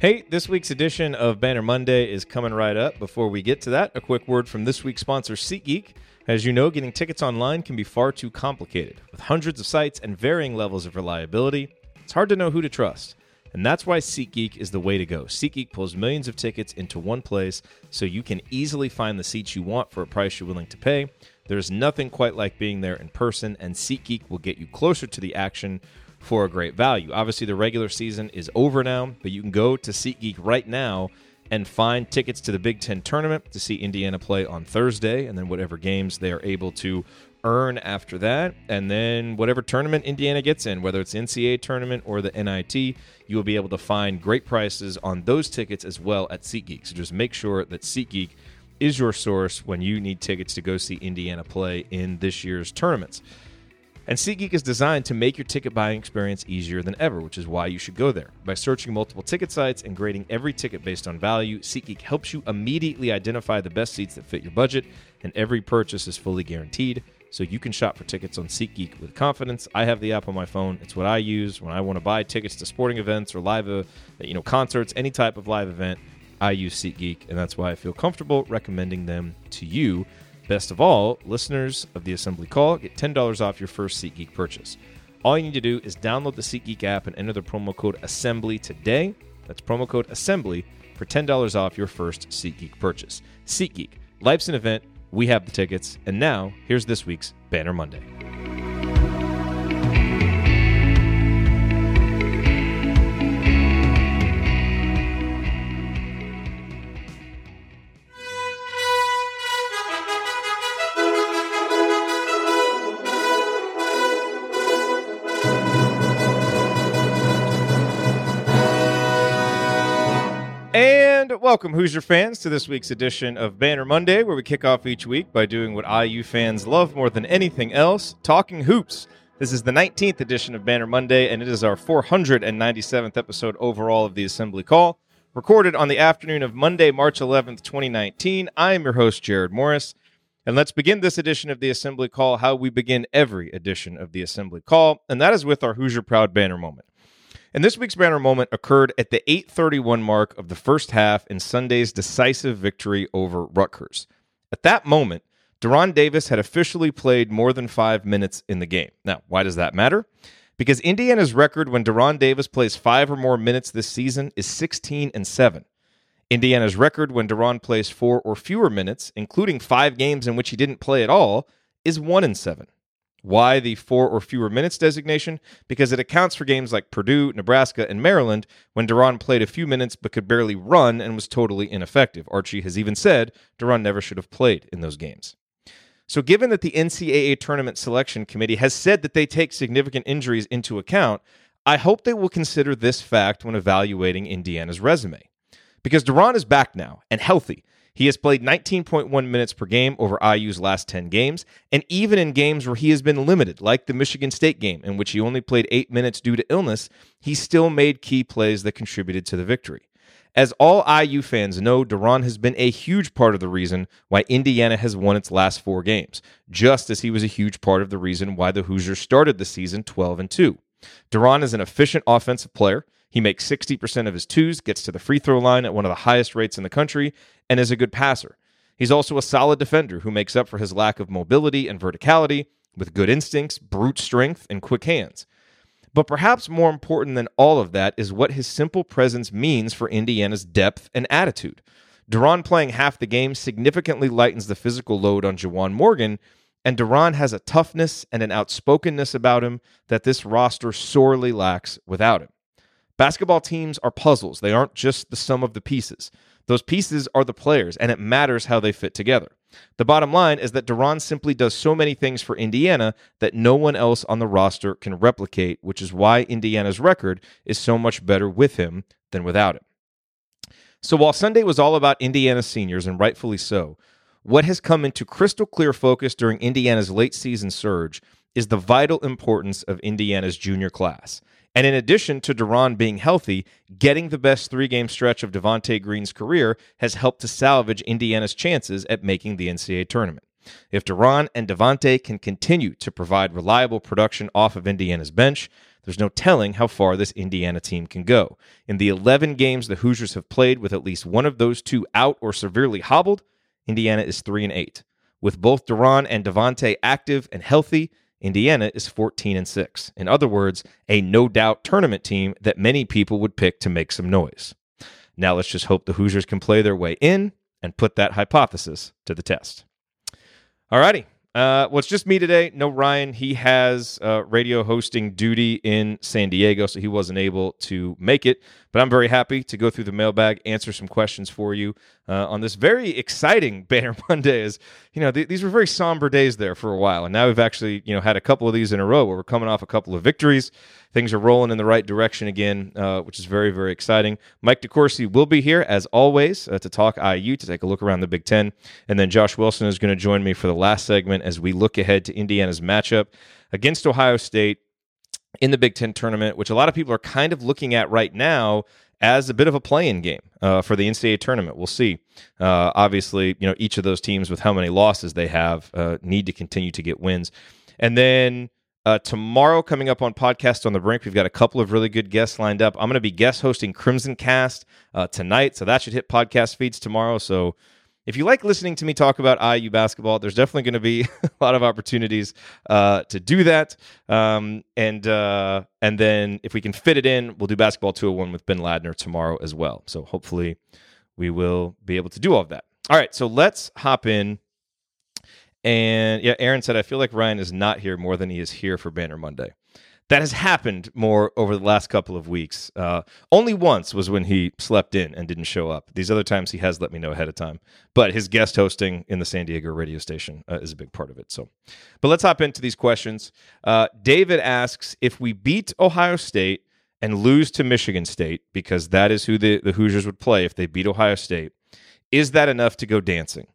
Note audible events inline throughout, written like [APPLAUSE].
Hey, this week's edition of Banner Monday is coming right up. Before we get to that, a quick word from this week's sponsor, SeatGeek. As you know, getting tickets online can be far too complicated. With hundreds of sites and varying levels of reliability, it's hard to know who to trust. And that's why SeatGeek is the way to go. SeatGeek pulls millions of tickets into one place so you can easily find the seats you want for a price you're willing to pay. There's nothing quite like being there in person, and SeatGeek will get you closer to the action for a great value. Obviously, the regular season is over now, but you can go to SeatGeek right now and find tickets to the Big Ten tournament to see Indiana play on Thursday, and then whatever games they are able to earn after that, and then whatever tournament Indiana gets in, whether it's NCAA tournament or the NIT, you will be able to find great prices on those tickets as well at SeatGeek. So just make sure that SeatGeek is your source when you need tickets to go see Indiana play in this year's tournaments. And SeatGeek is designed to make your ticket buying experience easier than ever, which is why you should go there. By searching multiple ticket sites and grading every ticket based on value, SeatGeek helps you immediately identify the best seats that fit your budget, and every purchase is fully guaranteed. So you can shop for tickets on SeatGeek with confidence. I have the app on my phone. It's what I use when I want to buy tickets to sporting events or live, uh, you know, concerts, any type of live event. I use SeatGeek, and that's why I feel comfortable recommending them to you. Best of all, listeners of the Assembly Call get $10 off your first SeatGeek purchase. All you need to do is download the SeatGeek app and enter the promo code ASSEMBLY today. That's promo code ASSEMBLY for $10 off your first SeatGeek purchase. SeatGeek, life's an event. We have the tickets. And now, here's this week's Banner Monday. Welcome, Hoosier fans, to this week's edition of Banner Monday, where we kick off each week by doing what IU fans love more than anything else talking hoops. This is the 19th edition of Banner Monday, and it is our 497th episode overall of the Assembly Call, recorded on the afternoon of Monday, March 11th, 2019. I am your host, Jerod Morris. And let's begin this edition of the Assembly Call how we begin every edition of the Assembly Call, and that is with our Hoosier Proud banner moment. And this week's banner moment occurred at the 8:31 mark of the first half in Sunday's decisive victory over Rutgers. At that moment, De'Ron Davis had officially played more than 5 minutes in the game. Now, why does that matter? Because Indiana's record when De'Ron Davis plays 5 or more minutes this season is 16 and 7. Indiana's record when De'Ron plays 4 or fewer minutes, including 5 games in which he didn't play at all, is 1 and 7. Why the four or fewer minutes designation? Because it accounts for games like Purdue, Nebraska, and Maryland when De'Ron played a few minutes but could barely run and was totally ineffective. Archie has even said De'Ron never should have played in those games. So, given that the NCAA Tournament Selection Committee has said that they take significant injuries into account, I hope they will consider this fact when evaluating Indiana's resume. Because De'Ron is back now and healthy, he has played 19.1 minutes per game over IU's last 10 games, and even in games where he has been limited, like the Michigan State game, in which he only played eight minutes due to illness, he still made key plays that contributed to the victory. As all IU fans know, De'Ron has been a huge part of the reason why Indiana has won its last four games, just as he was a huge part of the reason why the Hoosiers started the season 12 and 2. De'Ron is an efficient offensive player. He makes 60% of his twos, gets to the free throw line at one of the highest rates in the country, and is a good passer. He's also a solid defender who makes up for his lack of mobility and verticality with good instincts, brute strength, and quick hands. But perhaps more important than all of that is what his simple presence means for Indiana's depth and attitude. De'Ron playing half the game significantly lightens the physical load on Juwan Morgan, and De'Ron has a toughness and an outspokenness about him that this roster sorely lacks without him. Basketball teams are puzzles, they aren't just the sum of the pieces. Those pieces are the players, and it matters how they fit together. The bottom line is that De'Ron simply does so many things for Indiana that no one else on the roster can replicate, which is why Indiana's record is so much better with him than without him. So while Sunday was all about Indiana seniors, and rightfully so, what has come into crystal clear focus during Indiana's late season surge is the vital importance of Indiana's junior class. And in addition to De'Ron being healthy, getting the best three game stretch of Devonte Green's career has helped to salvage Indiana's chances at making the NCAA tournament. If De'Ron and Devonte can continue to provide reliable production off of Indiana's bench, there's no telling how far this Indiana team can go. In the 11 games the Hoosiers have played with at least one of those two out or severely hobbled, Indiana is 3 and 8. With both De'Ron and Devonte active and healthy, Indiana is 14 and 6. In other words, a no doubt tournament team that many people would pick to make some noise. Now let's just hope the Hoosiers can play their way in and put that hypothesis to the test. Alrighty, uh, well, it's just me today. No Ryan. He has uh, radio hosting duty in San Diego, so he wasn't able to make it. But I'm very happy to go through the mailbag, answer some questions for you uh, on this very exciting [LAUGHS] Banner Monday. Is you know th- these were very somber days there for a while, and now we've actually you know had a couple of these in a row where we're coming off a couple of victories things are rolling in the right direction again, uh, which is very, very exciting. Mike DeCourcy will be here, as always, uh, to talk IU, to take a look around the Big Ten. And then Josh Wilson is going to join me for the last segment as we look ahead to Indiana's matchup against Ohio State in the Big Ten tournament, which a lot of people are kind of looking at right now as a bit of a play-in game uh, for the NCAA tournament. We'll see. Uh, obviously, you know each of those teams with how many losses they have uh, need to continue to get wins, and then uh, tomorrow, coming up on Podcast on the Brink, we've got a couple of really good guests lined up. I'm going to be guest hosting Crimson Cast uh, tonight, so that should hit podcast feeds tomorrow. So if you like listening to me talk about IU basketball, there's definitely going to be [LAUGHS] a lot of opportunities uh, to do that. Um, and uh, and then if we can fit it in, we'll do basketball 201 with Ben Ladner tomorrow as well. So hopefully we will be able to do all of that. All right, so let's hop in and yeah, Aaron said, I feel like Ryan is not here more than he is here for Banner Monday. That has happened more over the last couple of weeks. Uh, only once was when he slept in and didn't show up. These other times he has let me know ahead of time. But his guest hosting in the San Diego radio station uh, is a big part of it. So, but let's hop into these questions. Uh, David asks if we beat Ohio State and lose to Michigan State because that is who the, the Hoosiers would play if they beat Ohio State. Is that enough to go dancing?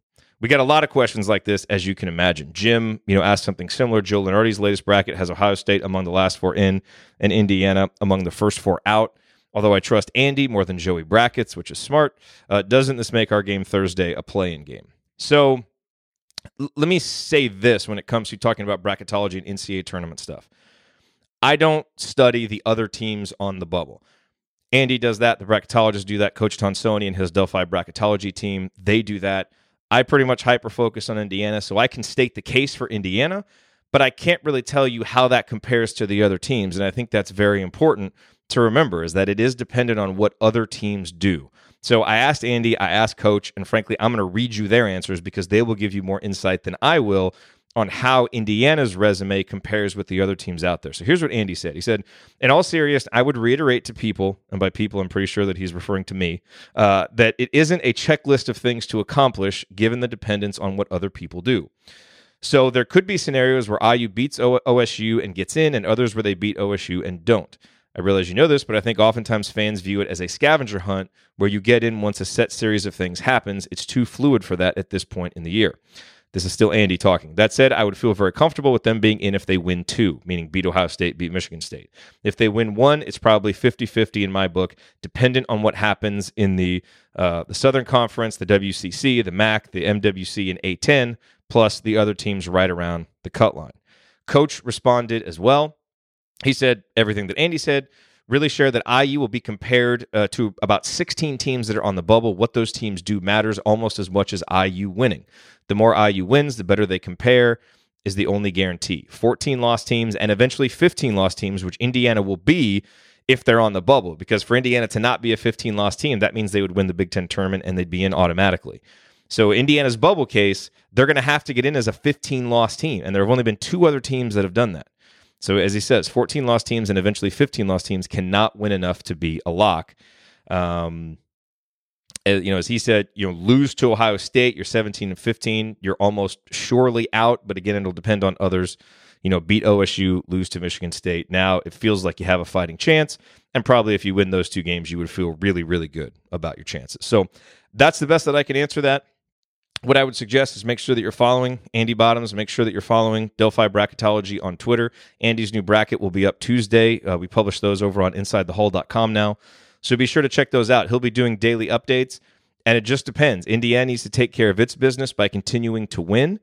We got a lot of questions like this, as you can imagine. Jim, you know, asked something similar. Joe Lunardi's latest bracket has Ohio State among the last four in, and Indiana among the first four out. Although I trust Andy more than Joey brackets, which is smart, uh, doesn't this make our game Thursday a play-in game? So l- let me say this when it comes to talking about bracketology and NCAA tournament stuff. I don't study the other teams on the bubble. Andy does that. The bracketologists do that. Coach Tonsoni and his Delphi bracketology team, they do that. I pretty much hyper focus on Indiana, so I can state the case for Indiana, but I can't really tell you how that compares to the other teams. And I think that's very important to remember is that it is dependent on what other teams do. So I asked Andy, I asked Coach, and frankly, I'm going to read you their answers because they will give you more insight than I will on how Indiana's resume compares with the other teams out there. So here's what Andy said. He said, in all seriousness, I would reiterate to people, and by people, I'm pretty sure that he's referring to me, uh, that it isn't a checklist of things to accomplish given the dependence on what other people do. So there could be scenarios where IU beats OSU and gets in, and others where they beat OSU and don't. I realize you know this, but I think oftentimes fans view it as a scavenger hunt where you get in once a set series of things happens. It's too fluid for that at this point in the year. This is still Andy talking. That said, I would feel very comfortable with them being in if they win two, meaning beat Ohio State, beat Michigan State. If they win one, it's probably 50 50 in my book, dependent on what happens in the, uh, the Southern Conference, the WCC, the MAC, the MWC, and A10, plus the other teams right around the cut line. Coach responded as well. He said everything that Andy said really share that IU will be compared uh, to about 16 teams that are on the bubble. What those teams do matters almost as much as IU winning. The more IU wins, the better they compare is the only guarantee. 14 lost teams and eventually 15 lost teams, which Indiana will be if they're on the bubble. Because for Indiana to not be a 15 lost team, that means they would win the Big Ten tournament and they'd be in automatically. So Indiana's bubble case, they're going to have to get in as a 15 lost team, and there have only been two other teams that have done that. So as he says, 14 lost teams and eventually 15 lost teams cannot win enough to be a lock. Um, you know, as he said, you know, lose to Ohio State, you're 17 and 15, you're almost surely out. But again, it'll depend on others, you know, beat OSU, lose to Michigan State. Now it feels like you have a fighting chance. And probably if you win those two games, you would feel really, really good about your chances. So that's the best that I can answer that. What I would suggest is make sure that you're following Andy Bottoms. Make sure that you're following Delphi Bracketology on Twitter. Andy's new bracket will be up Tuesday. Uh, we publish those over on InsideTheHall.com now. So be sure to check those out. He'll be doing daily updates. And it just depends. Indiana needs to take care of its business by continuing to win.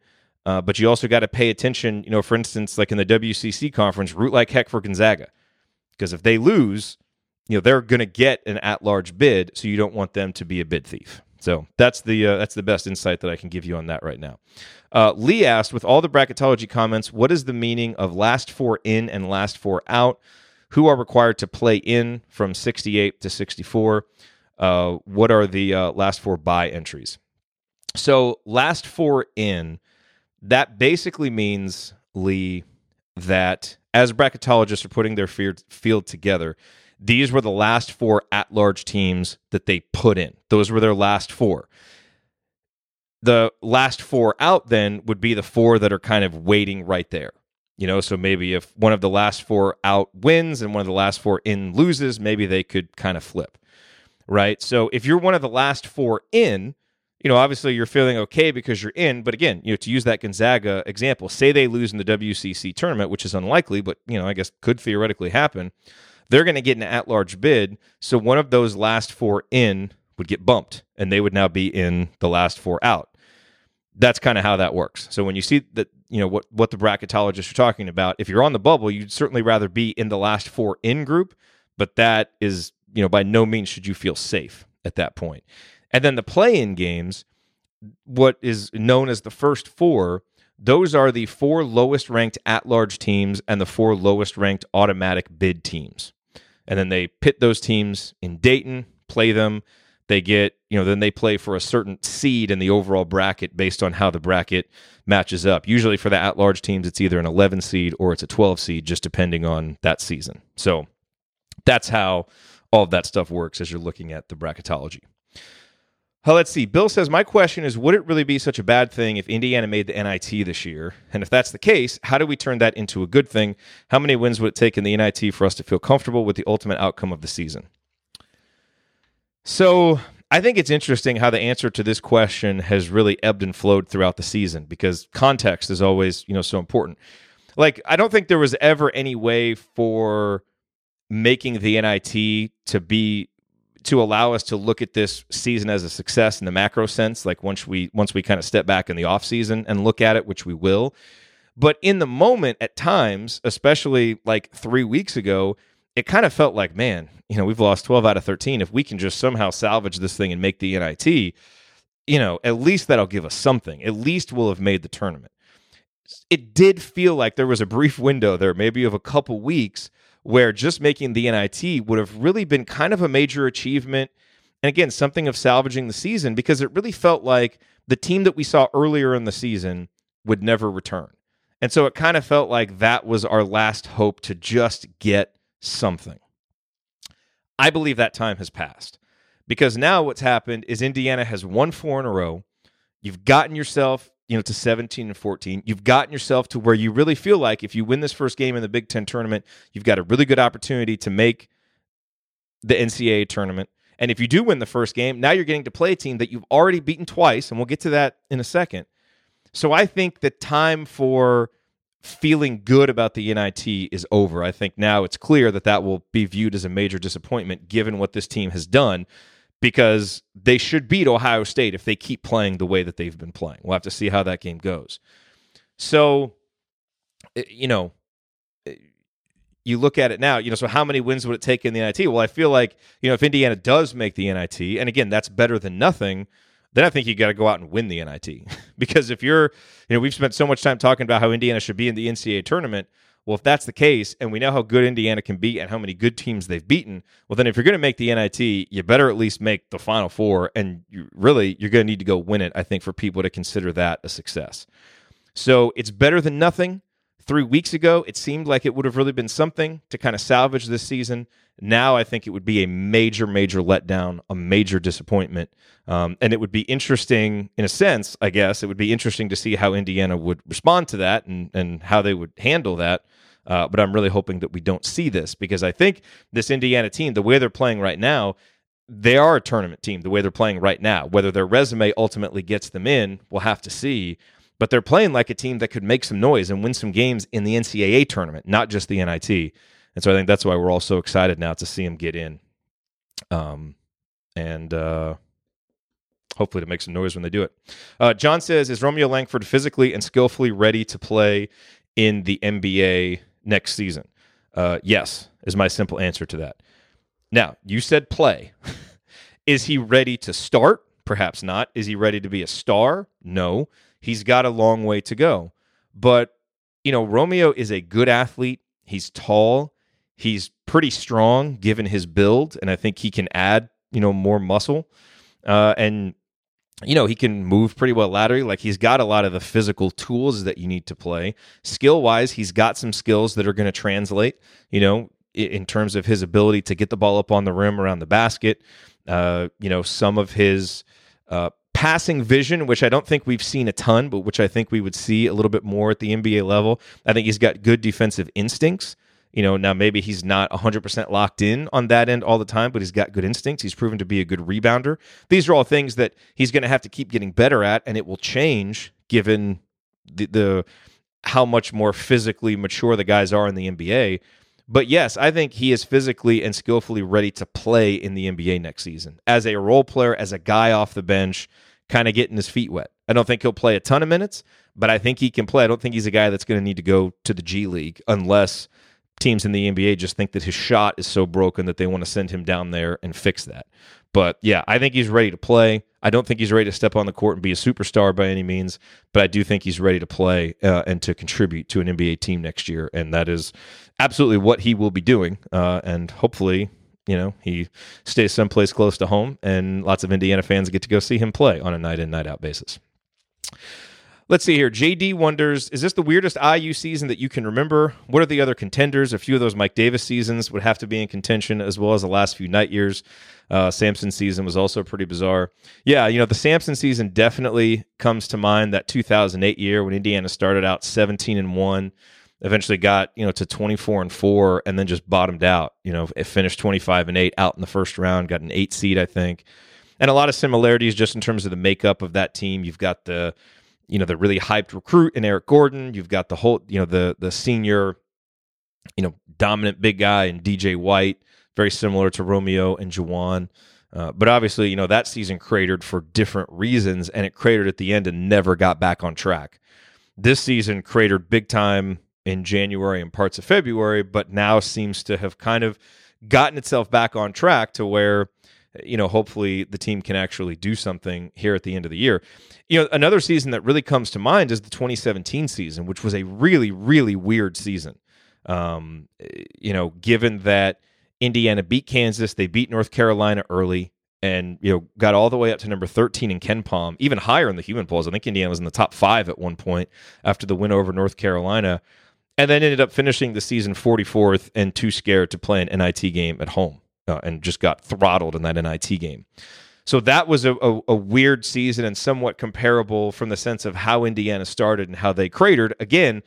Uh, but you also got to pay attention, you know, for instance, like in the WCC conference, root like heck for Gonzaga. Because if they lose, you know, they're going to get an at large bid. So you don't want them to be a bid thief. So that's the uh, that's the best insight that I can give you on that right now. Uh, Lee asked, with all the bracketology comments, what is the meaning of last four in and last four out? Who are required to play in from 68 to 64? Uh, what are the uh, last four buy entries? So last four in that basically means, Lee, that as bracketologists are putting their field together, these were the last four at large teams that they put in. Those were their last four. The last four out then would be the four that are kind of waiting right there. You know, so maybe if one of the last four out wins and one of the last four in loses, maybe they could kind of flip. Right. So if you're one of the last four in, you know, obviously you're feeling okay because you're in. But again, you know, to use that Gonzaga example, say they lose in the WCC tournament, which is unlikely, but you know, I guess could theoretically happen. They're going to get an at-large bid, so one of those last four in would get bumped, and they would now be in the last four out. That's kind of how that works. So when you see that, you know what what the bracketologists are talking about, if you're on the bubble, you'd certainly rather be in the last four in group, but that is, you know, by no means should you feel safe at that point. And then the play in games, what is known as the first four, those are the four lowest ranked at large teams and the four lowest ranked automatic bid teams. And then they pit those teams in Dayton, play them. They get, you know, then they play for a certain seed in the overall bracket based on how the bracket matches up. Usually for the at large teams, it's either an 11 seed or it's a 12 seed, just depending on that season. So that's how all of that stuff works as you're looking at the bracketology. Let's see. Bill says, My question is Would it really be such a bad thing if Indiana made the NIT this year? And if that's the case, how do we turn that into a good thing? How many wins would it take in the NIT for us to feel comfortable with the ultimate outcome of the season? So I think it's interesting how the answer to this question has really ebbed and flowed throughout the season because context is always, you know, so important. Like, I don't think there was ever any way for making the NIT to be to allow us to look at this season as a success in the macro sense like once we once we kind of step back in the off season and look at it which we will. But in the moment at times especially like 3 weeks ago it kind of felt like man you know we've lost 12 out of 13 if we can just somehow salvage this thing and make the NIT you know at least that'll give us something. At least we'll have made the tournament. It did feel like there was a brief window there maybe of a couple weeks where just making the NIT would have really been kind of a major achievement. And again, something of salvaging the season because it really felt like the team that we saw earlier in the season would never return. And so it kind of felt like that was our last hope to just get something. I believe that time has passed because now what's happened is Indiana has won four in a row. You've gotten yourself you know to 17 and 14 you've gotten yourself to where you really feel like if you win this first game in the big 10 tournament you've got a really good opportunity to make the ncaa tournament. And if you do win the first game now you're getting to play a team that you've already beaten twice and we'll get to that in a second. So i think the time for feeling good about the nit is over. I think now it's clear that that will be viewed as a major disappointment given what this team has done because they should beat Ohio State if they keep playing the way that they've been playing. We'll have to see how that game goes. So, you know, you look at it now, you know, so how many wins would it take in the NIT? Well, I feel like, you know, if Indiana does make the NIT, and again, that's better than nothing, then I think you got to go out and win the NIT. [LAUGHS] because if you're, you know, we've spent so much time talking about how Indiana should be in the NCAA tournament. Well, if that's the case, and we know how good Indiana can be and how many good teams they've beaten, well, then if you're going to make the NIT, you better at least make the Final Four, and you, really, you're going to need to go win it. I think for people to consider that a success. So it's better than nothing. Three weeks ago, it seemed like it would have really been something to kind of salvage this season. Now, I think it would be a major, major letdown, a major disappointment. Um, and it would be interesting, in a sense, I guess, it would be interesting to see how Indiana would respond to that and, and how they would handle that. Uh, but I'm really hoping that we don't see this because I think this Indiana team, the way they're playing right now, they are a tournament team the way they're playing right now. Whether their resume ultimately gets them in, we'll have to see. But they're playing like a team that could make some noise and win some games in the NCAA tournament, not just the NIT. And so I think that's why we're all so excited now to see them get in. Um, and uh, hopefully to make some noise when they do it. Uh, John says, Is Romeo Langford physically and skillfully ready to play in the NBA next season? Uh, yes, is my simple answer to that. Now, you said play. [LAUGHS] Is he ready to start? Perhaps not. Is he ready to be a star? No. He's got a long way to go. But, you know, Romeo is a good athlete. He's tall. He's pretty strong given his build. And I think he can add, you know, more muscle. Uh, and, you know, he can move pretty well laterally. Like he's got a lot of the physical tools that you need to play. Skill wise, he's got some skills that are going to translate. You know, in terms of his ability to get the ball up on the rim around the basket. Uh, you know, some of his uh, passing vision, which I don't think we've seen a ton, but which I think we would see a little bit more at the NBA level. I think he's got good defensive instincts. You know, now maybe he's not 100% locked in on that end all the time, but he's got good instincts. He's proven to be a good rebounder. These are all things that he's going to have to keep getting better at, and it will change given the, the how much more physically mature the guys are in the NBA. But yes, I think he is physically and skillfully ready to play in the NBA next season as a role player, as a guy off the bench, kind of getting his feet wet. I don't think he'll play a ton of minutes, but I think he can play. I don't think he's a guy that's going to need to go to the G League unless teams in the NBA just think that his shot is so broken that they want to send him down there and fix that. But yeah, I think he's ready to play. I don't think he's ready to step on the court and be a superstar by any means, but I do think he's ready to play uh, and to contribute to an NBA team next year. And that is absolutely what he will be doing. Uh, and hopefully, you know, he stays someplace close to home and lots of Indiana fans get to go see him play on a night in, Knight out basis. Let's see here. JD wonders Is this the weirdest IU season that you can remember? What are the other contenders? A few of those Mike Davis seasons would have to be in contention, as well as the last few night years. Uh, Sampson season was also pretty bizarre. Yeah, you know, the Sampson season definitely comes to mind that 2008 year when Indiana started out 17 and 1 eventually got you know to 24 and 4 and then just bottomed out you know it finished 25 and 8 out in the first round got an 8 seed i think and a lot of similarities just in terms of the makeup of that team you've got the you know the really hyped recruit in eric gordon you've got the whole you know the the senior you know dominant big guy and dj white very similar to romeo and Juwan. Uh, but obviously, you know, that season cratered for different reasons and it cratered at the end and never got back on track. This season cratered big time in January and parts of February, but now seems to have kind of gotten itself back on track to where you know hopefully the team can actually do something here at the end of the year. You know, another season that really comes to mind is the 2017 season, which was a really really weird season. Um, you know, given that Indiana beat Kansas, they beat North Carolina early and you know got all the way up to number 13 in KenPom, even higher in the human polls. I think Indiana was in the top 5 at one point after the win over North Carolina and then ended up finishing the season 44th and too scared to play an NIT game at home uh, and just got throttled in that NIT game. So that was a, a, a, weird season and somewhat comparable from the sense of how Indiana started and how they cratered. Again,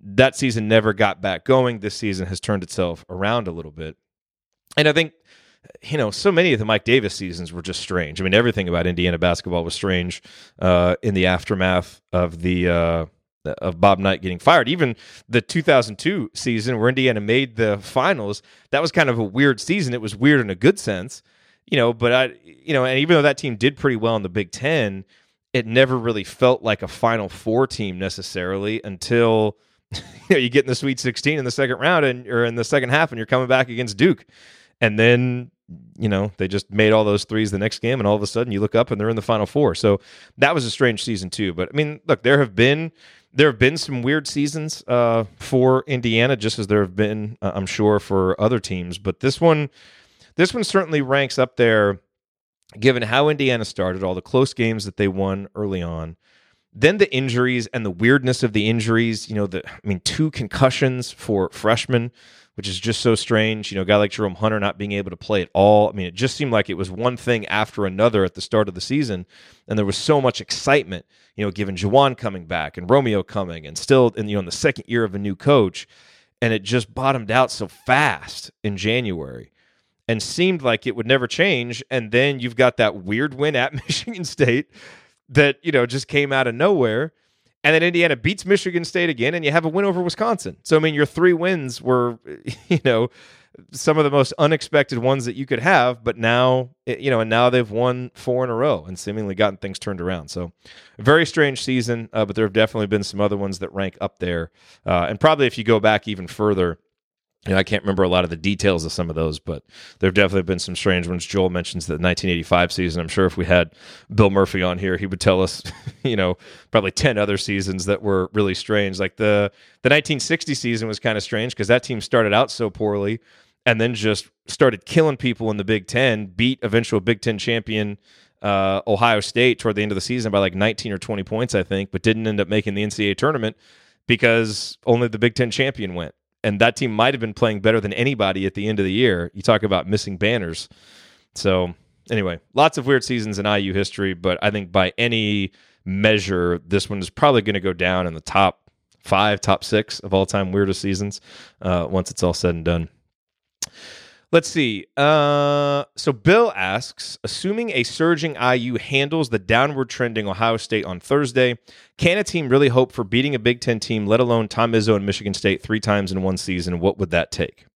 that season never got back going. This season has turned itself around a little bit. And I think, you know, so many of the Mike Davis seasons were just strange. I mean, everything about Indiana basketball was strange uh, in the aftermath of the. Uh, of Bob Knight getting fired. Even the 2002 season where Indiana made the finals, that was kind of a weird season. It was weird in a good sense, you know, but I, you know, and even though that team did pretty well in the Big Ten, it never really felt like a Final Four team necessarily until [LAUGHS] you, know, you get in the Sweet 16 in the second round and or in the second half and you're coming back against Duke. And then you know, they just made all those threes the next game, and all of a sudden you look up and they're in the final four. So that was a strange season too. But I mean, look, there have been there have been some weird seasons uh, for Indiana, just as there have been, uh, I'm sure, for other teams. But this one, this one certainly ranks up there, given how Indiana started, all the close games that they won early on, Then the injuries and the weirdness of the injuries, you know, the I mean, two concussions for freshmen, which is just so strange. You know, a guy like Jerome Hunter not being able to play at all. I mean, it just seemed like it was one thing after another at the start of the season, and there was so much excitement. You know, given Juwan coming back and Romeo coming, and still, in you know, in the second year of a new coach, and it just bottomed out so fast in January and seemed like it would never change. And then you've got that weird win at [LAUGHS] Michigan State that, you know, just came out of nowhere. And then Indiana beats Michigan State again, and you have a win over Wisconsin. So, I mean, your three wins were, [LAUGHS] you know, some of the most unexpected ones that you could have. But now, you know, and now they've won four in a row and seemingly gotten things turned around. So, very strange season, uh, but there have definitely been some other ones that rank up there. Uh, and probably if you go back even further, I can't remember a lot of the details of some of those, but there have definitely been some strange ones. Joel mentions the 1985 season. I'm sure if we had Bill Murphy on here, he would tell us, [LAUGHS] you know, probably 10 other seasons that were really strange. Like the the 1960 season was kind of strange because that team started out so poorly and then just started killing people in the Big Ten, beat eventual Big Ten champion uh, Ohio State toward the end of the season by like 19 or 20 points, I think, but didn't end up making the NCAA tournament because only the Big Ten champion went and that team might have been playing better than anybody at the end of the year. You talk about missing banners. So, anyway, lots of weird seasons in IU history, but I think by any measure, this one is probably going to go down in the top five, top six of all time weirdest seasons uh, once it's all said and done. Let's see. Uh, so Bill asks, assuming a surging IU handles the downward trending Ohio State on Thursday, can a team really hope for beating a Big Ten team, let alone Tom Izzo and Michigan State three times in one season? What would that take?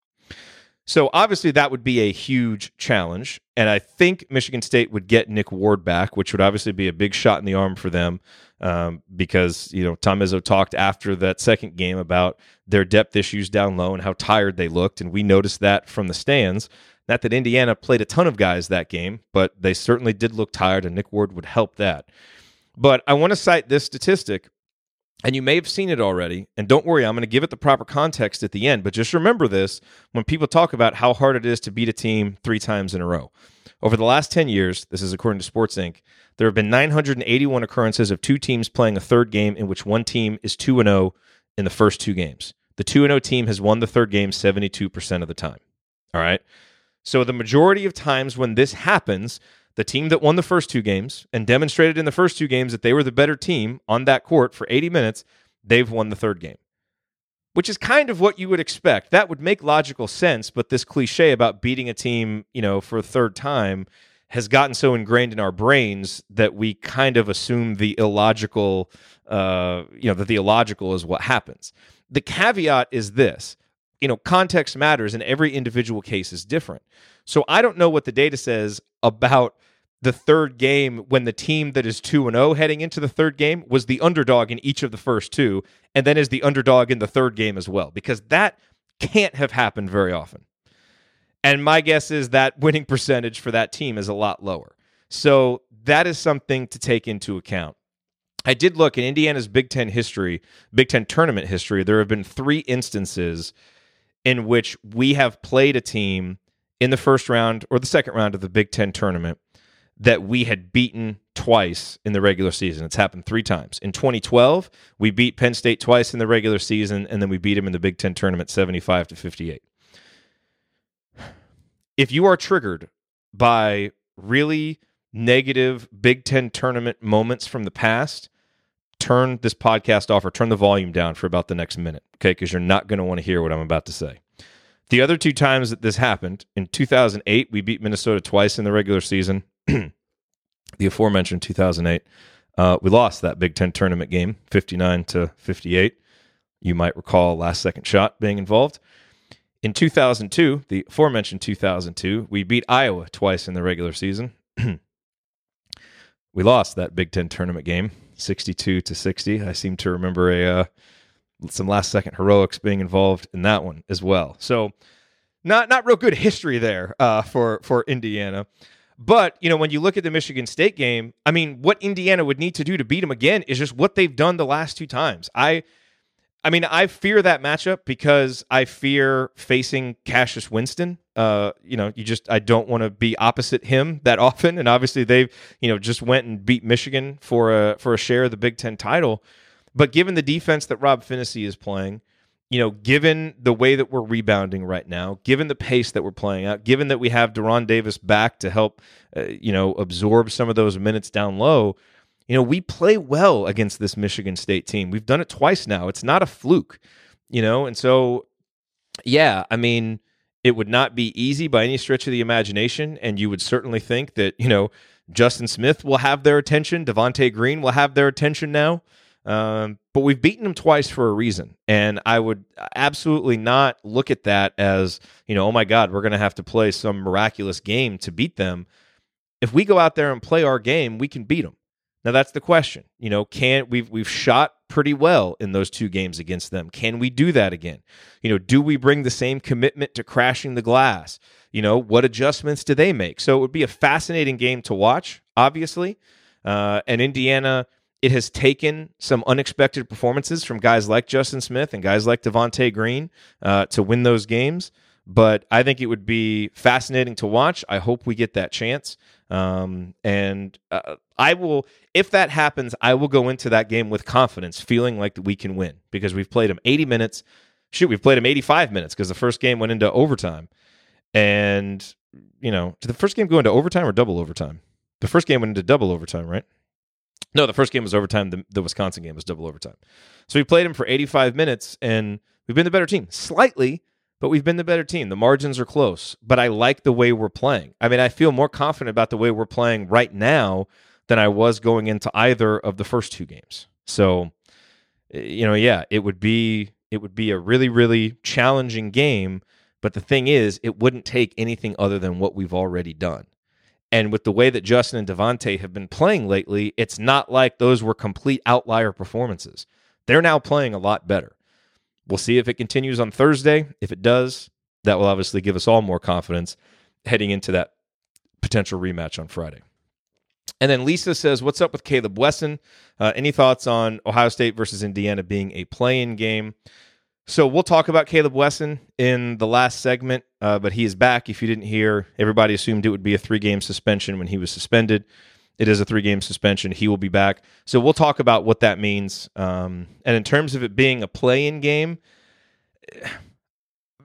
So obviously that would be a huge challenge, and I think Michigan State would get Nick Ward back, which would obviously be a big shot in the arm for them um, because you know Tom Izzo talked after that second game about their depth issues down low and how tired they looked, and we noticed that from the stands. Not that Indiana played a ton of guys that game, but they certainly did look tired, and Nick Ward would help that. But I want to cite this statistic and you may have seen it already. And don't worry, I'm going to give it the proper context at the end. But just remember this when people talk about how hard it is to beat a team three times in a row. Over the last 10 years, this is according to Sports Inc., there have been 981 occurrences of two teams playing a third game in which one team is 2 0 in the first two games. The 2 0 team has won the third game 72% of the time. All right. So the majority of times when this happens, the team that won the first two games and demonstrated in the first two games that they were the better team on that court for 80 minutes, they've won the third game. Which is kind of what you would expect. That would make logical sense, but this cliche about beating a team, you know, for a third time has gotten so ingrained in our brains that we kind of assume the illogical, uh, you know, that the illogical is what happens. The caveat is this you know, context matters and every individual case is different. So I don't know what the data says about the third game when the team that is 2 and 0 heading into the third game was the underdog in each of the first two and then is the underdog in the third game as well because that can't have happened very often. And my guess is that winning percentage for that team is a lot lower. So that is something to take into account. I did look in Indiana's Big Ten history, Big Ten tournament history. There have been three instances in which we have played a team in the first round or the second round of the Big Ten tournament that we had beaten twice in the regular season. It's happened three times. In 2012, we beat Penn State twice in the regular season, and then we beat them in the Big Ten tournament 75 to 58. If you are triggered by really negative Big Ten tournament moments from the past, turn this podcast off or turn the volume down for about the next minute, okay? Because you're not going to want to hear what I'm about to say. The other two times that this happened, in 2008, we beat Minnesota twice in the regular season. [CLEARS THROAT] the aforementioned 2008, uh, we lost that Big Ten tournament game, 59 to 58. You might recall last second shot being involved. In 2002, the aforementioned 2002, we beat Iowa twice in the regular season. [CLEARS THROAT] we lost that Big Ten tournament game, 62 to 60. I seem to remember a uh, some last second heroics being involved in that one as well. So not not real good history there uh, for for Indiana. But you know when you look at the Michigan State game, I mean, what Indiana would need to do to beat them again is just what they've done the last two times. I I mean, I fear that matchup because I fear facing Cassius Winston. Uh, you know, you just I don't want to be opposite him that [LAUGHS] often. And obviously, they've you know just went and beat Michigan for a for a share of the Big Ten title. But given the defense that Rob Phinisee is playing, you know, given the way that we're rebounding right now, given the pace that we're playing out, given that we have De'Ron Davis back to help, uh, you know, absorb some of those minutes down low, you know, we play well against this Michigan State team. We've done it twice now. It's not a fluke, you know, and so, yeah, I mean, it would not be easy by any stretch of the imagination, and you would certainly think that you know Justin Smith will have their attention, Devonte Green will have their attention now. Um, but we've beaten them twice for a reason. And I would absolutely not look at that as, you know, oh my God, we're going to have to play some miraculous game to beat them. If we go out there and play our game, we can beat them. Now that's the question. You know, can we've we've shot pretty well in those two games against them. Can we do that again? You know, do we bring the same commitment to crashing the glass? You know, what adjustments do they make? So it would be a fascinating game to watch, obviously. Uh, and Indiana it has taken some unexpected performances from guys like Justin Smith and guys like Devonte Green uh, to win those games. But I think it would be fascinating to watch. I hope we get that chance. Um, and uh, I will, if that happens, I will go into that game with confidence, feeling like we can win because we've played them 80 minutes. Shoot, we've played them 85 minutes because the first game went into overtime. And, you know, did the first game go into overtime or double overtime? The first game went into double overtime, right? No, the first game was overtime. The, the Wisconsin game was double overtime. So we played him for 85 minutes, and we've been the better team slightly, but we've been the better team. The margins are close, but I like the way we're playing. I mean, I feel more confident about the way we're playing right now than I was going into either of the first two games. So, you know, yeah, it would be it would be a really really challenging game, but the thing is, it wouldn't take anything other than what we've already done. And with the way that Justin and Devonte have been playing lately, it's not like those were complete outlier performances. They're now playing a lot better. We'll see if it continues on Thursday. If it does, that will obviously give us all more confidence heading into that potential rematch on Friday. And then Lisa says, What's up with Caleb Wesson? Uh, any thoughts on Ohio State versus Indiana being a play in game? So we'll talk about Caleb Wesson in the last segment, uh, but he is back. If you didn't hear, everybody assumed it would be a three game suspension when he was suspended. It is a three game suspension. He will be back. So we'll talk about what that means. Um, and in terms of it being a play in game,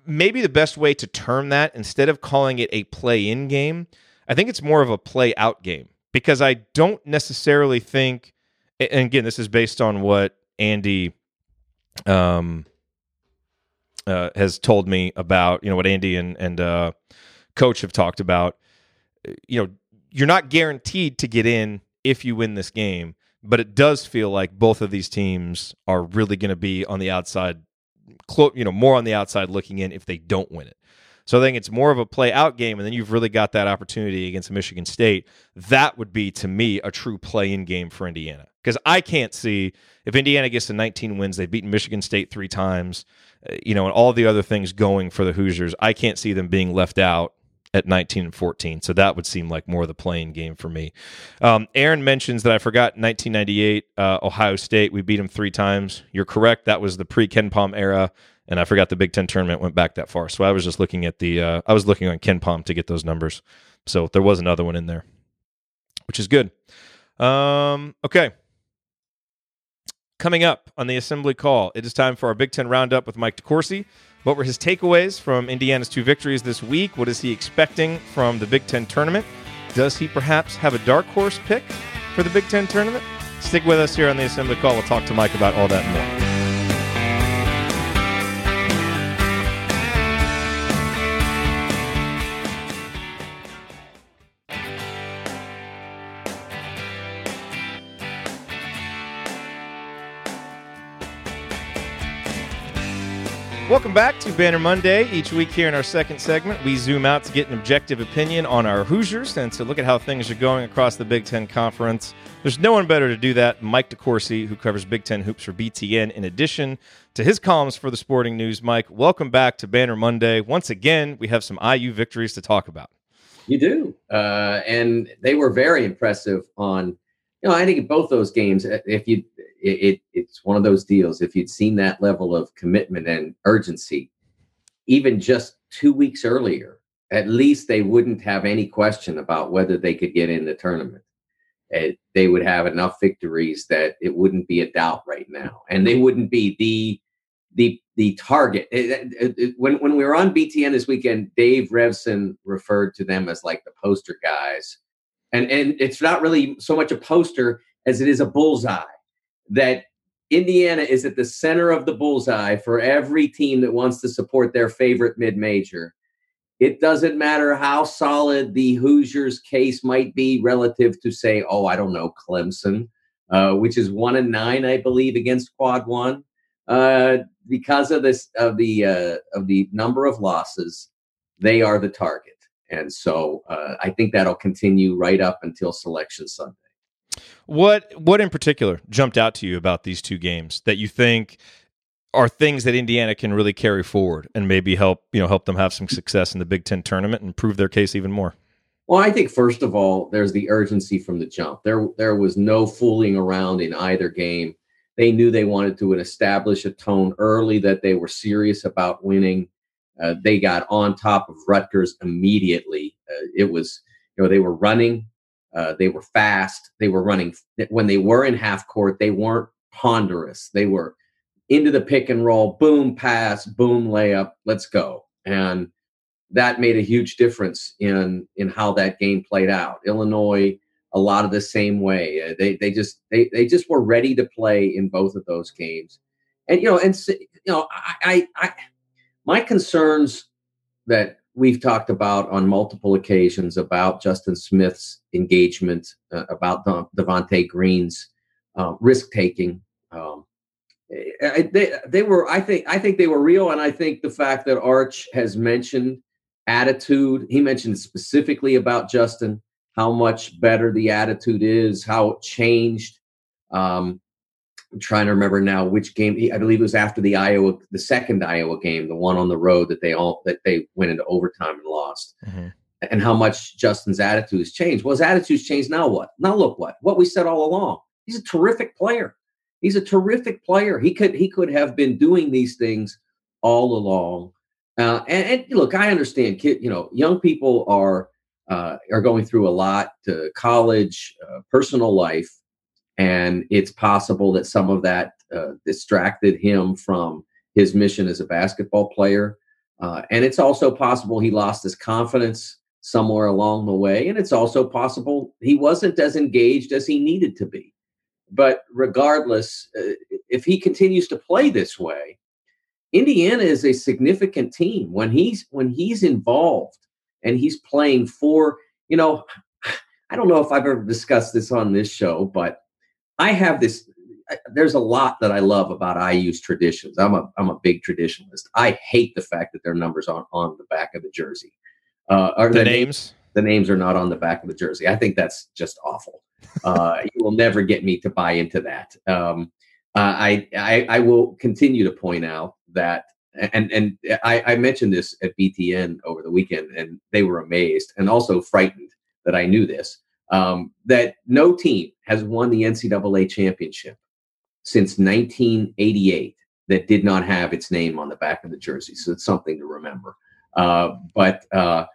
maybe the best way to term that, instead of calling it a play in game, I think it's more of a play out game because I don't necessarily think, and again, this is based on what Andy. Um, uh, has told me about you know what Andy and and uh, coach have talked about. You know, you're not guaranteed to get in if you win this game, but it does feel like both of these teams are really going to be on the outside, you know, more on the outside looking in if they don't win it. So I think it's more of a play out game, and then you've really got that opportunity against Michigan State. That would be to me a true play in game for Indiana because I can't see if Indiana gets to 19 wins, they've beaten Michigan State three times, you know, and all the other things going for the Hoosiers. I can't see them being left out at 19 and 14. So that would seem like more of the playing game for me. Um, Aaron mentions that I forgot 1998 uh, Ohio State. We beat them three times. You're correct. That was the pre KenPom era and I forgot the Big Ten tournament went back that far. So I was just looking at the uh, I was looking on KenPom to get those numbers. So there was another one in there, which is good. Um, okay. Coming up on the assembly call, it is time for our Big Ten roundup with Mike DeCourcy. What were his takeaways from Indiana's two victories this week? What is he expecting from the Big Ten tournament? Does he perhaps have a dark horse pick for the Big Ten tournament? Stick with us here on the assembly call. We'll talk to Mike about all that and more. Welcome back to Banner Monday. Each week here in our second segment, we zoom out to get an objective opinion on our Hoosiers and to look at how things are going across the Big Ten Conference. There's no one better to do that. Mike DeCourcy, who covers Big Ten hoops for BTN, in addition to his columns for the Sporting News. Mike, welcome back to Banner Monday. Once again, we have some IU victories to talk about. You do, uh, and they were very impressive on know, I think both those games, uh, if you, it, it, it's one of those deals. If you'd seen that level of commitment and urgency, even just two weeks earlier, at least they wouldn't have any question about whether they could get in the tournament. And they would have enough victories that it wouldn't be a doubt right now, and they wouldn't be the the the target. It, it, it, when when we were on BTN this weekend, Dave Revsine referred to them as like the poster guys, and and it's not really so much a poster as it is a bullseye. That Indiana is at the center of the bullseye for every team that wants to support their favorite mid major it doesn't matter how solid the Hoosiers case might be relative to, say, oh, I don't know, Clemson, uh, which is one and nine, I believe, against Quad One, uh, because of this of the uh, of the number of losses, they are the target, and so uh, I think that'll continue right up until Selection Sunday. What what in particular jumped out to you about these two games that you think are things that Indiana can really carry forward and maybe help you know help them have some success in the Big Ten tournament and prove their case even more. Well, I think first of all, there's the urgency from the jump. There, there was no fooling around in either game. They knew they wanted to establish a tone early that they were serious about winning. Uh, they got on top of Rutgers immediately. Uh, it was, you know, they were running, uh, they were fast, they were running. When they were in half court, they weren't ponderous. They were into the pick and roll, boom, pass, boom, layup, let's go. And that made a huge difference in in how that game played out. Illinois, a lot of the same way. Uh, they they just they they just were ready to play in both of those games. And you know, and you know, I I, I my concerns that we've talked about on multiple occasions about Justin Smith's engagement, uh, about Devonte Green's uh, risk taking. Um, they they were I think I think they were real, and I think the fact that Arch has mentioned attitude, he mentioned specifically about Justin how much better the attitude is, how it changed. Um, I'm trying to remember now which game. I believe it was after the Iowa, the second Iowa game, the one on the road that they all that they went into overtime and lost. Mm-hmm. And how much Justin's attitude has changed. Well, his attitude's changed. Now what? Now look what? What we said all along. He's a terrific player. He's a terrific player. He could he could have been doing these things all along. Uh, and, and, look, I understand. Kid, you know, young people are uh, are going through a lot to college, uh, personal life, and it's possible that some of that uh, distracted him from his mission as a basketball player. Uh, and it's also possible he lost his confidence somewhere along the way. And it's also possible he wasn't as engaged as he needed to be. But regardless, uh, if he continues to play this way, Indiana is a significant team when he's when he's involved and he's playing for, you know, [SIGHS] I don't know if I've ever discussed this on this show, but I have this there's a lot that I love about IU's traditions. I'm a I'm a big traditionalist. I hate the fact that their numbers aren't on the back of the jersey. Uh, are the, the names? The names are not on the back of the jersey. I think that's just awful. Uh, [LAUGHS] you will never get me to buy into that. Um, uh, I, I, I will continue to point out that, and and I, I mentioned this at BTN over the weekend, and they were amazed and also frightened that I knew this. Um, that no team has won the NCAA championship since 1988 that did not have its name on the back of the jersey. So it's something to remember. Uh, but uh,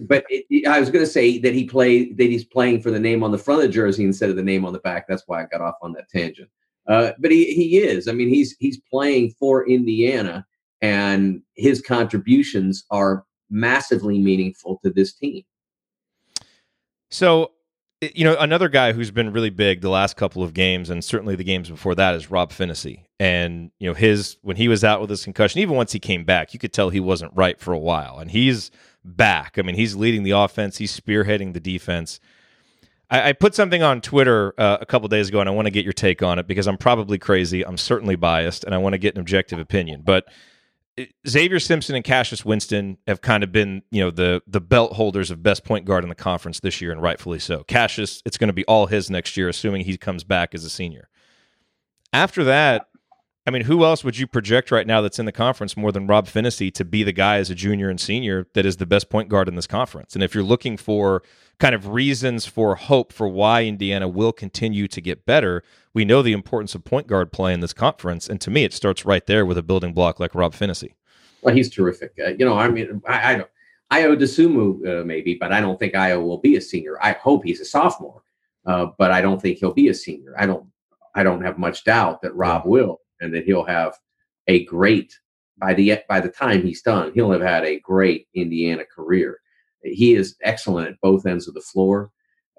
but it, I was going to say that he played that he's playing for the name on the front of the jersey instead of the name on the back. That's why I got off on that tangent. Uh, but he he is. I mean, he's he's playing for Indiana, and his contributions are massively meaningful to this team. So, you know, another guy who's been really big the last couple of games, and certainly the games before that, is Rob Phinisee. And you know, his when he was out with his concussion, even once he came back, you could tell he wasn't right for a while, and he's back. I mean, he's leading the offense, he's spearheading the defense. I, I put something on Twitter uh, a couple days ago, and I want to get your take on it because I'm probably crazy. I'm certainly biased, and I want to get an objective opinion. But Xavier Simpson and Cassius Winston have kind of been, you know, the the belt holders of best point guard in the conference this year, and rightfully so. Cassius, it's going to be all his next year, assuming he comes back as a senior. After that, I mean, who else would you project right now that's in the conference more than Rob Phinisee to be the guy as a junior and senior that is the best point guard in this conference? And if you're looking for kind of reasons for hope for why Indiana will continue to get better, we know the importance of point guard play in this conference. And to me, it starts right there with a building block like Rob Phinisee. Well, he's terrific. Uh, you know, I mean, I, I don't. Ayo Dosunmu, uh, maybe, but I don't think Ayo will be a senior. I hope he's a sophomore, uh, but I don't think he'll be a senior. I don't. I don't have much doubt that Rob will and that he'll have a great by the by the time he's done, he'll have had a great Indiana career. He is excellent at both ends of the floor.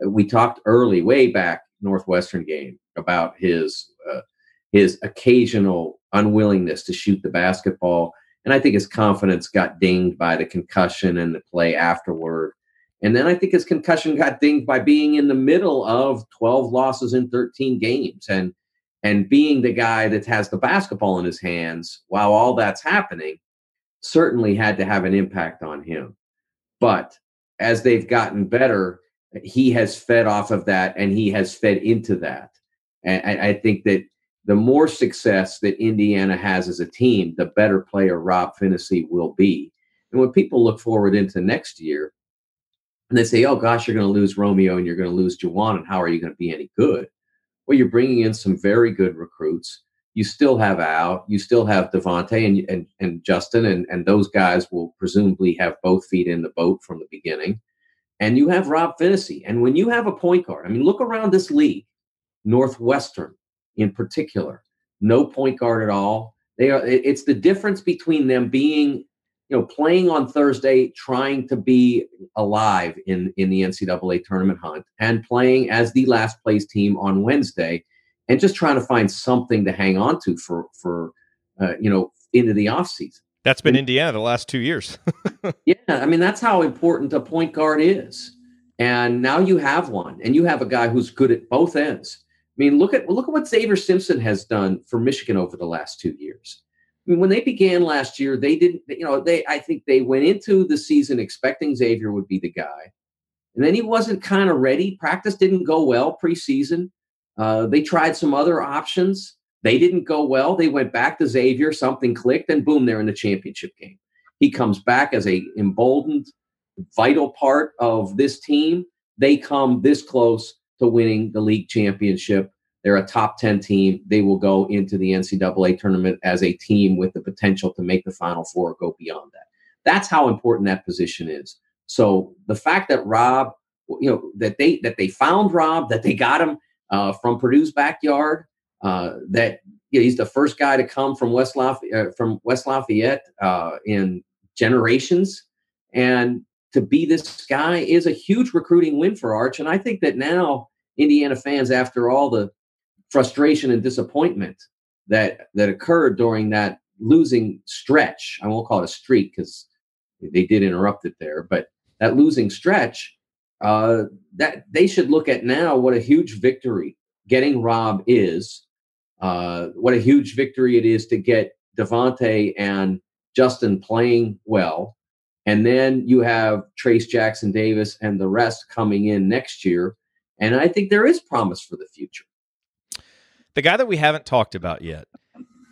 We talked early, way back Northwestern game, about his uh, his occasional unwillingness to shoot the basketball, and I think his confidence got dinged by the concussion and the play afterward. And then I think his concussion got dinged by being in the middle of 12 losses in 13 games. And and being the guy that has the basketball in his hands while all that's happening certainly had to have an impact on him. But as they've gotten better, he has fed off of that and he has fed into that. And I think that the more success that Indiana has as a team, the better player Rob Phinisee will be. And when people look forward into next year and they say, oh gosh, you're going to lose Romeo and you're going to lose Juwan, and how are you going to be any good? Well, you're bringing in some very good recruits. You still have Al, you still have Devonte and, and, and Justin, and, and those guys will presumably have both feet in the boat from the beginning. And you have Rob Phinisee. And when you have a point guard, I mean, look around this league, Northwestern in particular, no point guard at all. They are. It's the difference between them being you know, playing on Thursday, trying to be alive in in the NCAA tournament hunt, and playing as the last place team on Wednesday, and just trying to find something to hang on to for for uh, you know into the off season. That's been Indiana the last two years. [LAUGHS] yeah, I mean that's how important a point guard is, and now you have one, and you have a guy who's good at both ends. I mean, look at look at what Xavier Simpson has done for Michigan over the last two years. I mean, when they began last year, they didn't, you know, they, I think they went into the season expecting Xavier would be the guy. And then he wasn't kind of ready. Practice didn't go well preseason. Uh, they tried some other options. They didn't go well. They went back to Xavier. Something clicked, and boom, they're in the championship game. He comes back as a emboldened, vital part of this team. They come this close to winning the league championship. They're a top 10 team. They will go into the NCAA tournament as a team with the potential to make the Final Four or go beyond that. That's how important that position is. So the fact that Rob, you know, that they that they found Rob, that they got him uh, from Purdue's backyard, uh, that you know, he's the first guy to come from West Lafayette, uh, from West Lafayette uh, in generations, and to be this guy is a huge recruiting win for Arch. And I think that now Indiana fans, after all the frustration and disappointment that that occurred during that losing stretch. I won't call it a streak because they did interrupt it there, but that losing stretch, uh, that they should look at now what a huge victory getting Rob is. Uh, what a huge victory it is to get Devonte and Justin playing well. And then you have Trayce Jackson Davis and the rest coming in next year. And I think there is promise for the future the guy that we haven't talked about yet,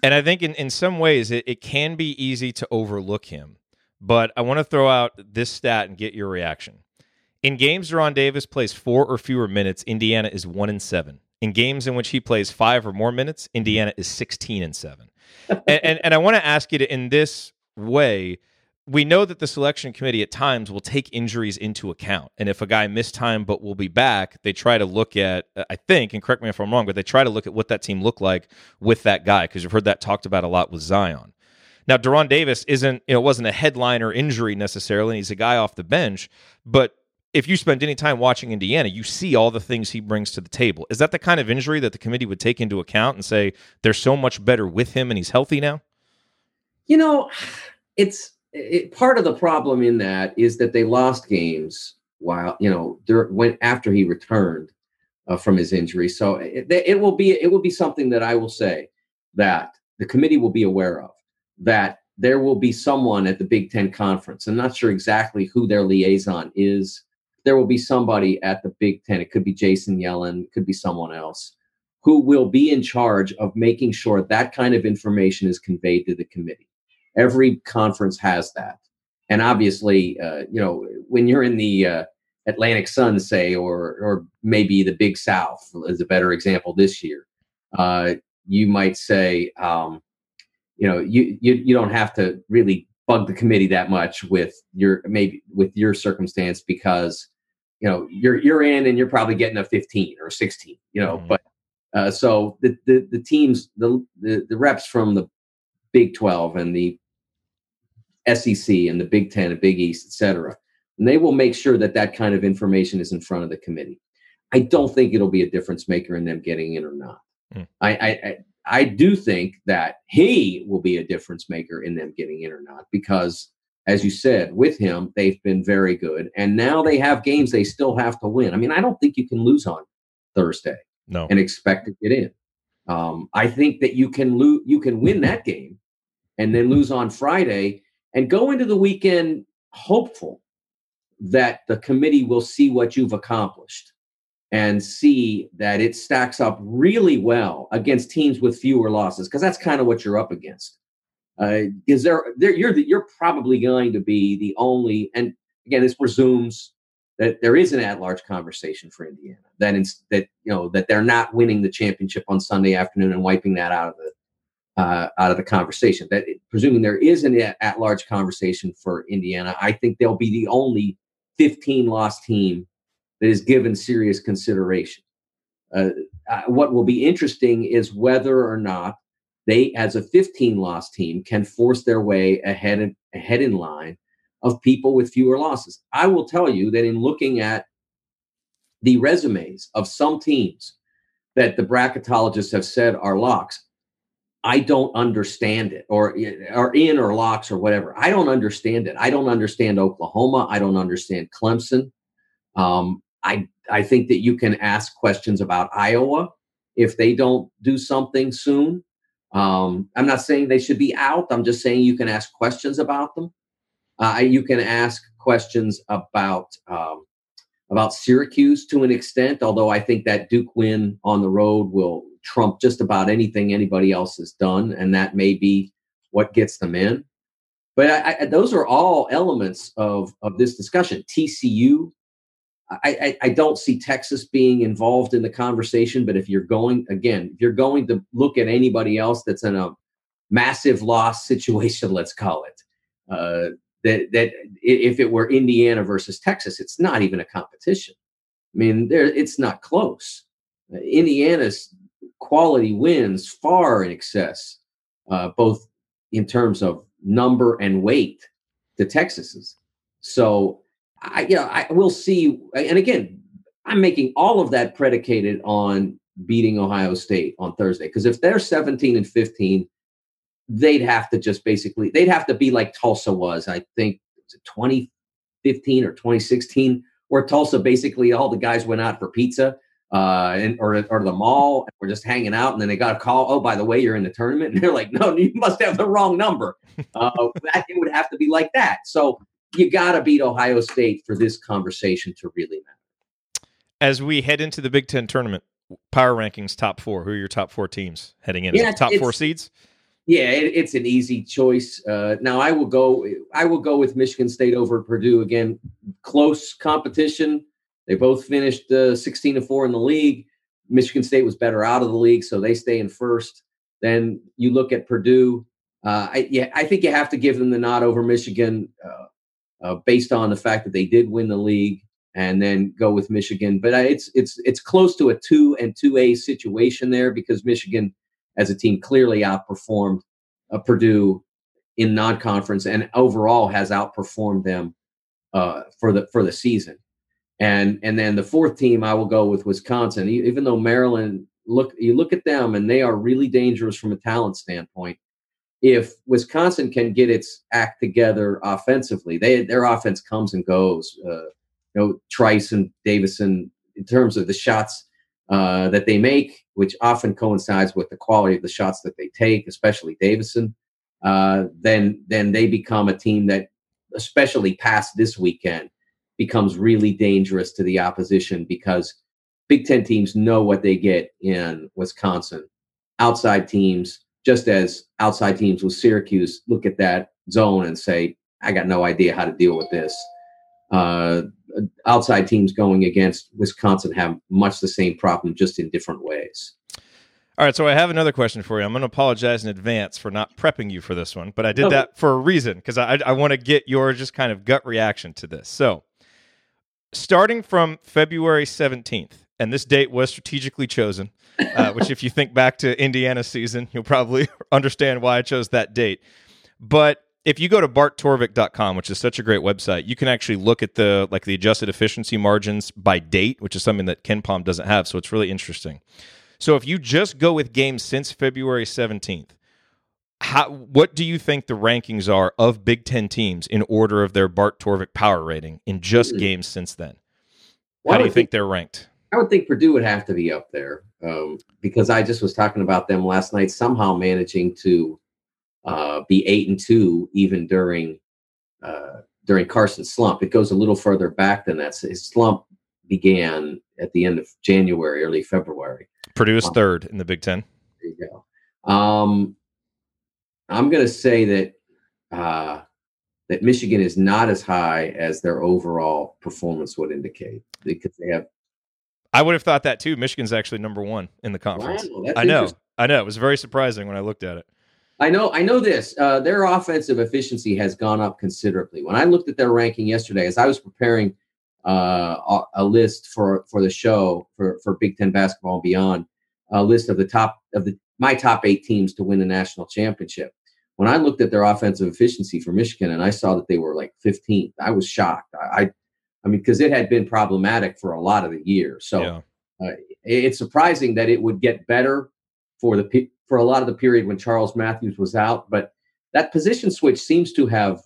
and I think in, in some ways it, it can be easy to overlook him, but I want to throw out this stat and get your reaction. In games De'Ron Davis plays four or fewer minutes, Indiana is one in seven. In games in which he plays five or more minutes, Indiana is sixteen and seven. and, and, and I want to ask you to, in this way, we know that the selection committee at times will take injuries into account. And if a guy missed time but will be back, they try to look at, I think, and correct me if I'm wrong, but they try to look at what that team looked like with that guy because you've heard that talked about a lot with Zion. Now, De'Ron Davis isn't, you know, wasn't a headliner injury necessarily. and He's a guy off the bench, but if you spend any time watching Indiana, you see all the things he brings to the table. Is that the kind of injury that the committee would take into account and say they're so much better with him and he's healthy now? You know, it's it, part of the problem in that is that they lost games while you know when after he returned uh, from his injury. So it, it will be it will be something that I will say that the committee will be aware of that there will be someone at the Big Ten conference. I'm not sure exactly who their liaison is. There will be somebody at the Big Ten. It could be Jason Yellen. It could be someone else who will be in charge of making sure that kind of information is conveyed to the committee. Every conference has that. And obviously, uh, you know, when you're in the uh, Atlantic Sun, say, or or maybe the Big South is a better example this year, uh, you might say, um, you know, you, you you don't have to really bug the committee that much with your maybe with your circumstance because you know you're you're in and you're probably getting a 15 or 16 you know mm-hmm. but uh, so the, the the teams the, the the reps from the big 12 and the sec and the big 10 and big east et cetera. and they will make sure that that kind of information is in front of the committee i don't think it'll be a difference maker in them getting in or not mm. I, I I do think that he will be a difference maker in them getting in or not because as you said, with him, they've been very good. And now they have games they still have to win. I mean, I don't think you can lose on Thursday no. and expect to get in. Um, I think that you can lose, you can win that game and then lose on Friday and go into the weekend hopeful that the committee will see what you've accomplished and see that it stacks up really well against teams with fewer losses because that's kind of what you're up against. Is uh, there, there you're the, you're probably going to be the only and again this presumes that there is an at-large conversation for Indiana that in, that you know that they're not winning the championship on Sunday afternoon and wiping that out of the uh, out of the conversation. That presuming there is an at-large conversation for Indiana, I think they'll be the only 15 loss team that is given serious consideration. Uh, uh, what will be interesting is whether or not they, as a 15 loss team, can force their way ahead ahead in line of people with fewer losses. I will tell you that in looking at the resumes of some teams that the bracketologists have said are locks, I don't understand it, or or in or locks or whatever. I don't understand it. I don't understand Oklahoma. I don't understand Clemson. Um, I I think that you can ask questions about Iowa if they don't do something soon. Um, I'm not saying they should be out. I'm just saying you can ask questions about them. Uh, you can ask questions about um, about Syracuse to an extent, although I think that Duke win on the road will trump just about anything anybody else has done, and that may be what gets them in. But I, I, those are all elements of of this discussion. TCU I, I, don't see Texas being involved in the conversation, but if you're going again, if you're going to look at anybody else that's in a massive loss situation, [LAUGHS] let's call it, uh, that that if it were Indiana versus Texas, it's not even a competition. I mean, there it's not close. Indiana's quality wins far in excess, uh, both in terms of number and weight, to Texas's. So I, you know, I will see. And again, I'm making all of that predicated on beating Ohio State on Thursday. Because if they're 17 and 15, they'd have to just basically they'd have to be like Tulsa was. I think was 2015 or 2016, where Tulsa basically all the guys went out for pizza uh, and or or the mall and we're just hanging out, and then they got a call. Oh, by the way, you're in the tournament, [LAUGHS] and they're like, "No, you must have the wrong number." Uh, [LAUGHS] that it would have to be like that. So you got to beat Ohio State for this conversation to really matter. As we head into the Big Ten tournament, power rankings top four. Who are your top four teams heading in? Yeah, top four seeds. Yeah, it, it's an easy choice. Uh, now I will go. I will go with Michigan State over Purdue again. Close competition. They both finished uh, 16 to four in the league. Michigan State was better out of the league, so they stay in first. Then you look at Purdue. Uh, I, yeah, I think you have to give them the nod over Michigan. Uh, uh, based on the fact that they did win the league and then go with Michigan. But it's it's it's close to a two and two A situation there because Michigan, as a team, clearly outperformed uh, Purdue in non-conference and overall has outperformed them uh, for the for the season. And and then the fourth team, I will go with Wisconsin. Even though Maryland look you look at them and they are really dangerous from a talent standpoint if Wisconsin can get its act together offensively, they their offense comes and goes. Uh, you know, Trice and Davison, in terms of the shots uh, that they make, which often coincides with the quality of the shots that they take, especially Davison, uh, then then they become a team that, especially past this weekend, becomes really dangerous to the opposition because Big Ten teams know what they get in Wisconsin. Outside teams, just as outside teams with Syracuse, look at that zone and say, I got no idea how to deal with this. Uh, outside teams going against Wisconsin have much the same problem, just in different ways. All right, so I have another question for you. I'm going to apologize in advance for not prepping you for this one, but I did that for a reason because I, I want to get your just kind of gut reaction to this. So, starting from February 17th, and this date was strategically chosen, uh, [LAUGHS] which, if you think back to Indiana season, you'll probably [LAUGHS] understand why I chose that date. But if you go to barttorvik.com, which is such a great website, you can actually look at the like the adjusted efficiency margins by date, which is something that KenPom doesn't have. So it's really interesting. So if you just go with games since February 17th, how, what do you think the rankings are of Big Ten teams in order of their Bart Torvik power rating in just mm-hmm. games since then? How do you think, think, they're ranked? I would think Purdue would have to be up there um, because I just was talking about them last night, somehow managing to uh, be eight and two even during uh, during Carsen's slump. It goes a little further back than that. His slump began at the end of January, early February. Purdue is um, third in the Big Ten. There you go. Um, I'm going to say that uh, that Michigan is not as high as their overall performance would indicate because they have. I would have thought that too. Michigan's actually number one in the conference. Wow, I know. I know. It was very surprising when I looked at it. I know. I know this. Uh, their offensive efficiency has gone up considerably. When I looked at their ranking yesterday, as I was preparing uh, a list for for the show for for Big Ten basketball and beyond, a list of the top of the my top eight teams to win the national championship. When I looked at their offensive efficiency for Michigan and I saw that they were like 15th, I was shocked. I, I, I mean, because it had been problematic for a lot of the year. So yeah. uh, it's surprising that it would get better for the for a lot of the period when Charles Matthews was out. But that position switch seems to have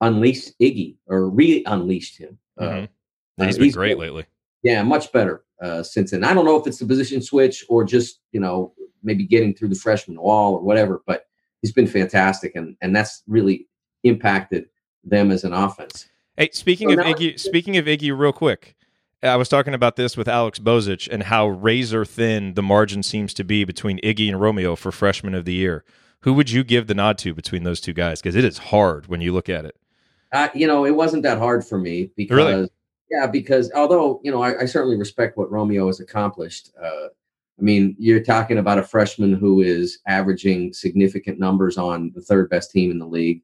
unleashed Iggy or re-unleashed him. Uh, mm-hmm. Uh, he's been great lately. Yeah, much better uh, since then. I don't know if it's the position switch or just you know maybe getting through the freshman wall or whatever, but he's been fantastic, and and that's really impacted them as an offense. Hey, speaking so of Iggy, speaking of Iggy, real quick. I was talking about this with Alex Bozich and how razor thin the margin seems to be between Iggy and Romeo for freshman of the year. Who would you give the nod to between those two guys? Because it is hard when you look at it. Uh, you know, it wasn't that hard for me because really? Yeah, because although you know I, I certainly respect what Romeo has accomplished. Uh, I mean, you're talking about a freshman who is averaging significant numbers on the third best team in the league,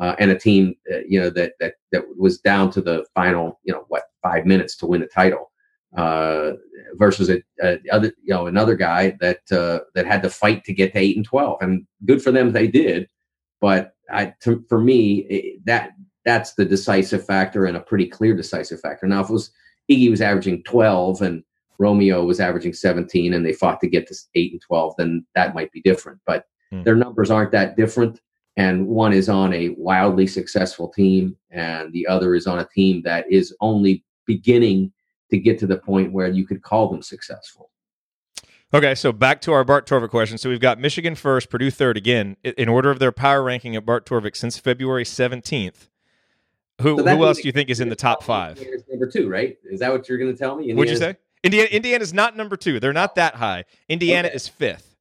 uh, and a team uh, you know that that that was down to the final you know what five minutes to win a title, uh, versus a, a, other you know another guy that uh, that had to fight to get to eight and twelve, and good for them they did. But I, to, for me, it, that that's the decisive factor and a pretty clear decisive factor. Now, if it was Iggy was averaging 12 and Romeo was averaging 17 and they fought to get to 8 and 12, then that might be different. But mm. their numbers aren't that different. And one is on a wildly successful team, and the other is on a team that is only beginning to get to the point where you could call them successful. Okay, so back to our Bart Torvik question. So we've got Michigan first, Purdue third again, in order of their power ranking at Bart Torvik since February 17th. Who so who else do you think is in the top five? number two, right? Is that what you're going to tell me? What'd you say? Indiana Indiana's not number two. They're not that high. Indiana okay. is fifth.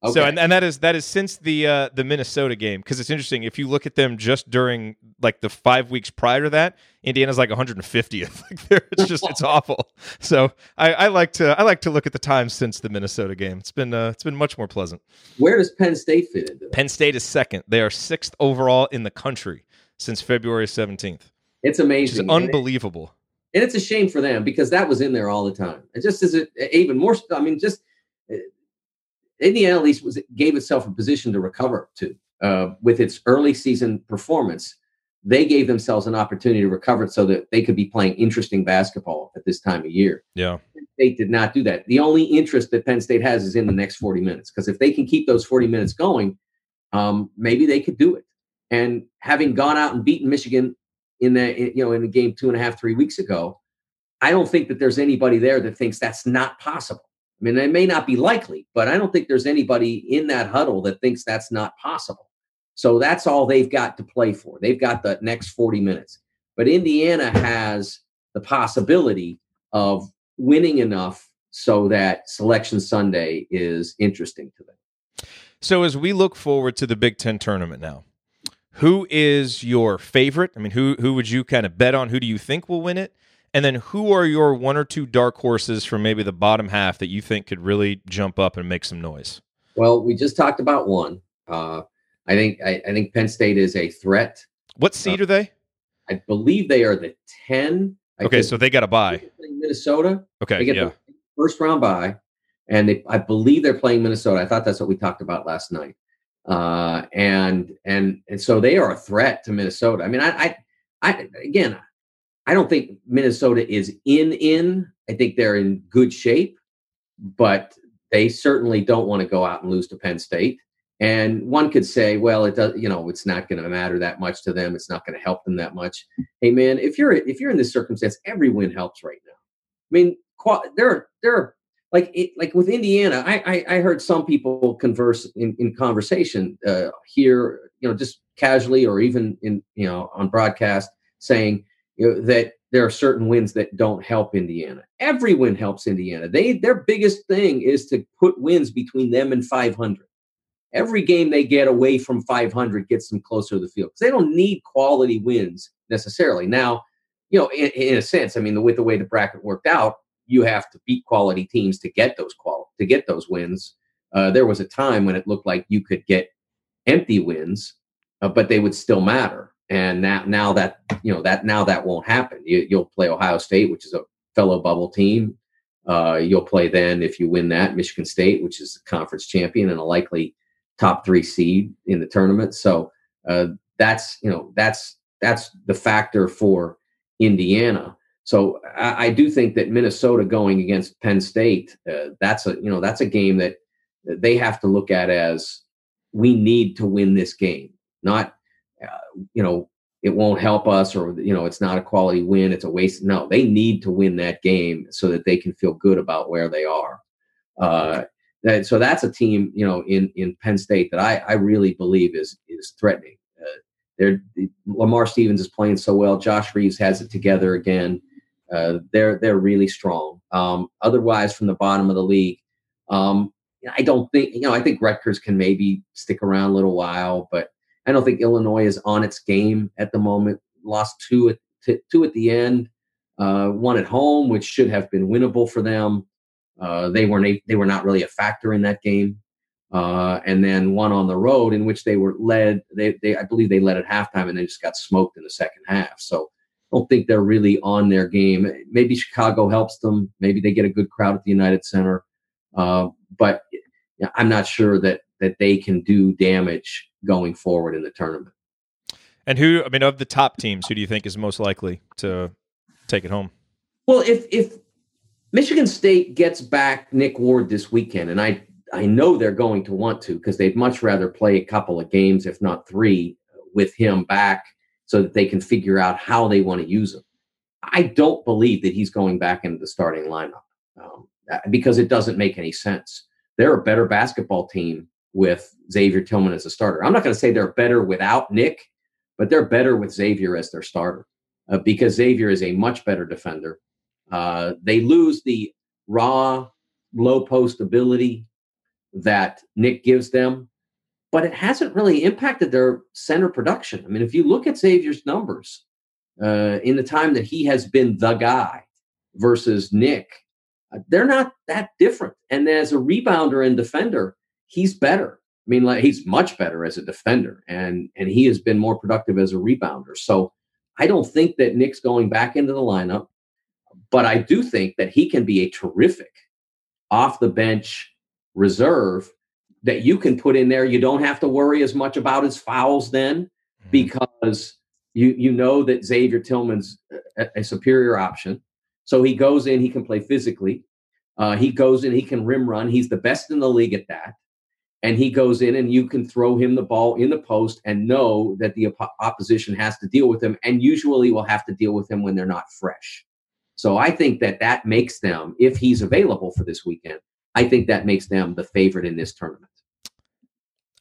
Okay. So and, and that is that is since the uh, the Minnesota game because it's interesting if you look at them just during like the five weeks prior to that, Indiana's like 150th. [LAUGHS] Like it's just it's [LAUGHS] awful. So I, I, like to I like to look at the times since the Minnesota game. It's been uh, it's been much more pleasant. Where does Penn State fit into? That? Penn State is second. They are sixth overall in the country since February 17th. It's amazing. It's unbelievable. And, it's a shame for them because that was in there all the time. It just is it even more. I mean, just uh, Indiana at least was gave itself a position to recover to uh, with its early season performance. They gave themselves an opportunity to recover so that they could be playing interesting basketball at this time of year. Yeah. Penn State did not do that. The only interest that Penn State has is in the next 40 minutes because if they can keep those 40 minutes going, um, maybe they could do it. And having gone out and beaten Michigan in the you know in the game two and a half three weeks ago, I don't think that there's anybody there that thinks that's not possible. I mean, it may not be likely, but I don't think there's anybody in that huddle that thinks that's not possible. So that's all they've got to play for. They've got the next 40 minutes. But Indiana has the possibility of winning enough so that Selection Sunday is interesting to them. So as we look forward to the Big Ten tournament now, who is your favorite? I mean, who who would you kind of bet on? Who do you think will win it? And then who are your one or two dark horses from maybe the bottom half that you think could really jump up and make some noise? Well, we just talked about one. Uh, I think I, I, think Penn State is a threat. What seed uh, are they? I believe they are the ten. I okay, so they got a buy Minnesota. Okay, they get yeah. first round buy, and they, I believe they're playing Minnesota. I thought that's what we talked about last night. Uh, and and and so they are a threat to Minnesota. I mean, I, I, I again, I don't think Minnesota is in in. I think they're in good shape, but they certainly don't want to go out and lose to Penn State. And one could say, well, it does, you know, it's not going to matter that much to them. It's not going to help them that much. Hey, man, if you're if you're in this circumstance, every win helps right now. I mean, there are there are like it, like with Indiana, I, I, I heard some people converse in, in conversation uh, here, you know, just casually or even in you know on broadcast saying you know, that there are certain wins that don't help Indiana. Every win helps Indiana. They their biggest thing is to put wins between them and 500. Every game they get away from 500 gets them closer to the field because they don't need quality wins necessarily. Now, you know, in, in a sense, I mean, the, with the way the bracket worked out, you have to beat quality teams to get those qual to get those wins. Uh, there was a time when it looked like you could get empty wins, uh, but they would still matter. And now, now that you know that now that won't happen. You, will play Ohio State, which is a fellow bubble team. Uh, you'll play then if you win that Michigan State, which is the conference champion and a likely top three seed in the tournament. So uh, that's you know that's that's the factor for Indiana. So I, I, do think that Minnesota going against Penn State, uh, that's a you know that's a game that they have to look at as we need to win this game. Not uh, you know it won't help us or you know it's not a quality win. It's a waste. No, they need to win that game so that they can feel good about where they are. Uh, that, so that's a team you know in in Penn State that I I really believe is is threatening. Uh, they're, Lamar Stevens is playing so well. Josh Reaves has it together again. Uh, they're they're really strong. Um, otherwise, from the bottom of the league, um, I don't think you know. I think Rutgers can maybe stick around a little while, but I don't think Illinois is on its game at the moment. Lost two at t- two at the end, uh, one at home, which should have been winnable for them. Uh, they weren't they were not really a factor in that game. Uh, and then one on the road in which they were led. They, they I believe they led at halftime and they just got smoked in the second half. So don't think they're really on their game. Maybe Chicago helps them. Maybe they get a good crowd at the United Center. Uh, but I'm not sure that that they can do damage going forward in the tournament. And who, I mean, of the top teams, who do you think is most likely to take it home? Well, if if Michigan State gets back Nick Ward this weekend, and I I know they're going to want to because they'd much rather play a couple of games, if not three, with him back so that they can figure out how they want to use him. I don't believe that he's going back into the starting lineup um, because it doesn't make any sense. They're a better basketball team with Xavier Tillman as a starter. I'm not going to say they're better without Nick, but they're better with Xavier as their starter uh, because Xavier is a much better defender. Uh, they lose the raw low post ability that Nick gives them but it hasn't really impacted their center production. I mean, if you look at Xavier's numbers uh, in the time that he has been the guy versus Nick, uh, they're not that different. And as a rebounder and defender, he's better. I mean, like he's much better as a defender, and and he has been more productive as a rebounder. So I don't think that Nick's going back into the lineup, but I do think that he can be a terrific off the bench reserve that you can put in there. You don't have to worry as much about his fouls then mm-hmm. because you you know that Xavier Tillman's a, a, superior option. So he goes in, he can play physically. Uh, he goes in, he can rim run. He's the best in the league at that. And he goes in, and you can throw him the ball in the post and know that the op- opposition has to deal with him, and usually will have to deal with him when they're not fresh. So I think that that makes them, if he's available for this weekend, I think that makes them the favorite in this tournament.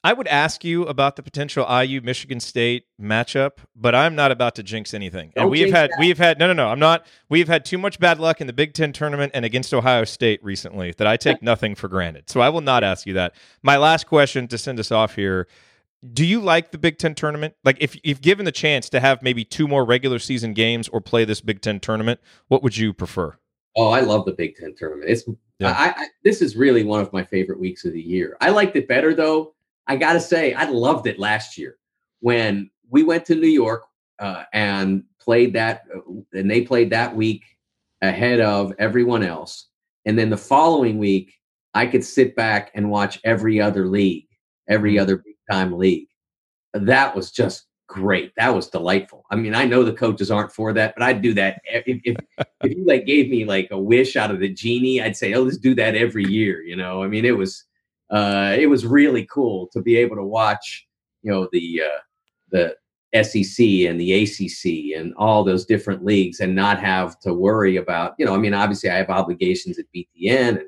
I would ask you about the potential IU Michigan State matchup, but I'm not about to jinx anything. and we've had that. we've had no no no I'm not we've had too much bad luck in the Big Ten tournament and against Ohio State recently that I take [LAUGHS] nothing for granted. So I will not ask you that. My last question to send us off here. Do you like the Big Ten tournament? Like if if given the chance to have maybe two more regular season games or play this Big Ten tournament, what would you prefer? Oh, I love the Big Ten tournament. It's Yeah. I, I this is really one of my favorite weeks of the year. I liked it better though. I gotta say, I loved it last year when we went to New York uh, and played that, and they played that week ahead of everyone else. And then the following week, I could sit back and watch every other league, every other big time league. That was just great. That was delightful. I mean, I know the coaches aren't for that, but I'd do that if, if if you like gave me like a wish out of the genie, I'd say, "Oh, let's do that every year." You know, I mean, it was uh, it was really cool to be able to watch, you know, the uh, the SEC and the ACC and all those different leagues, and not have to worry about, you know, I mean, obviously, I have obligations at BTN, and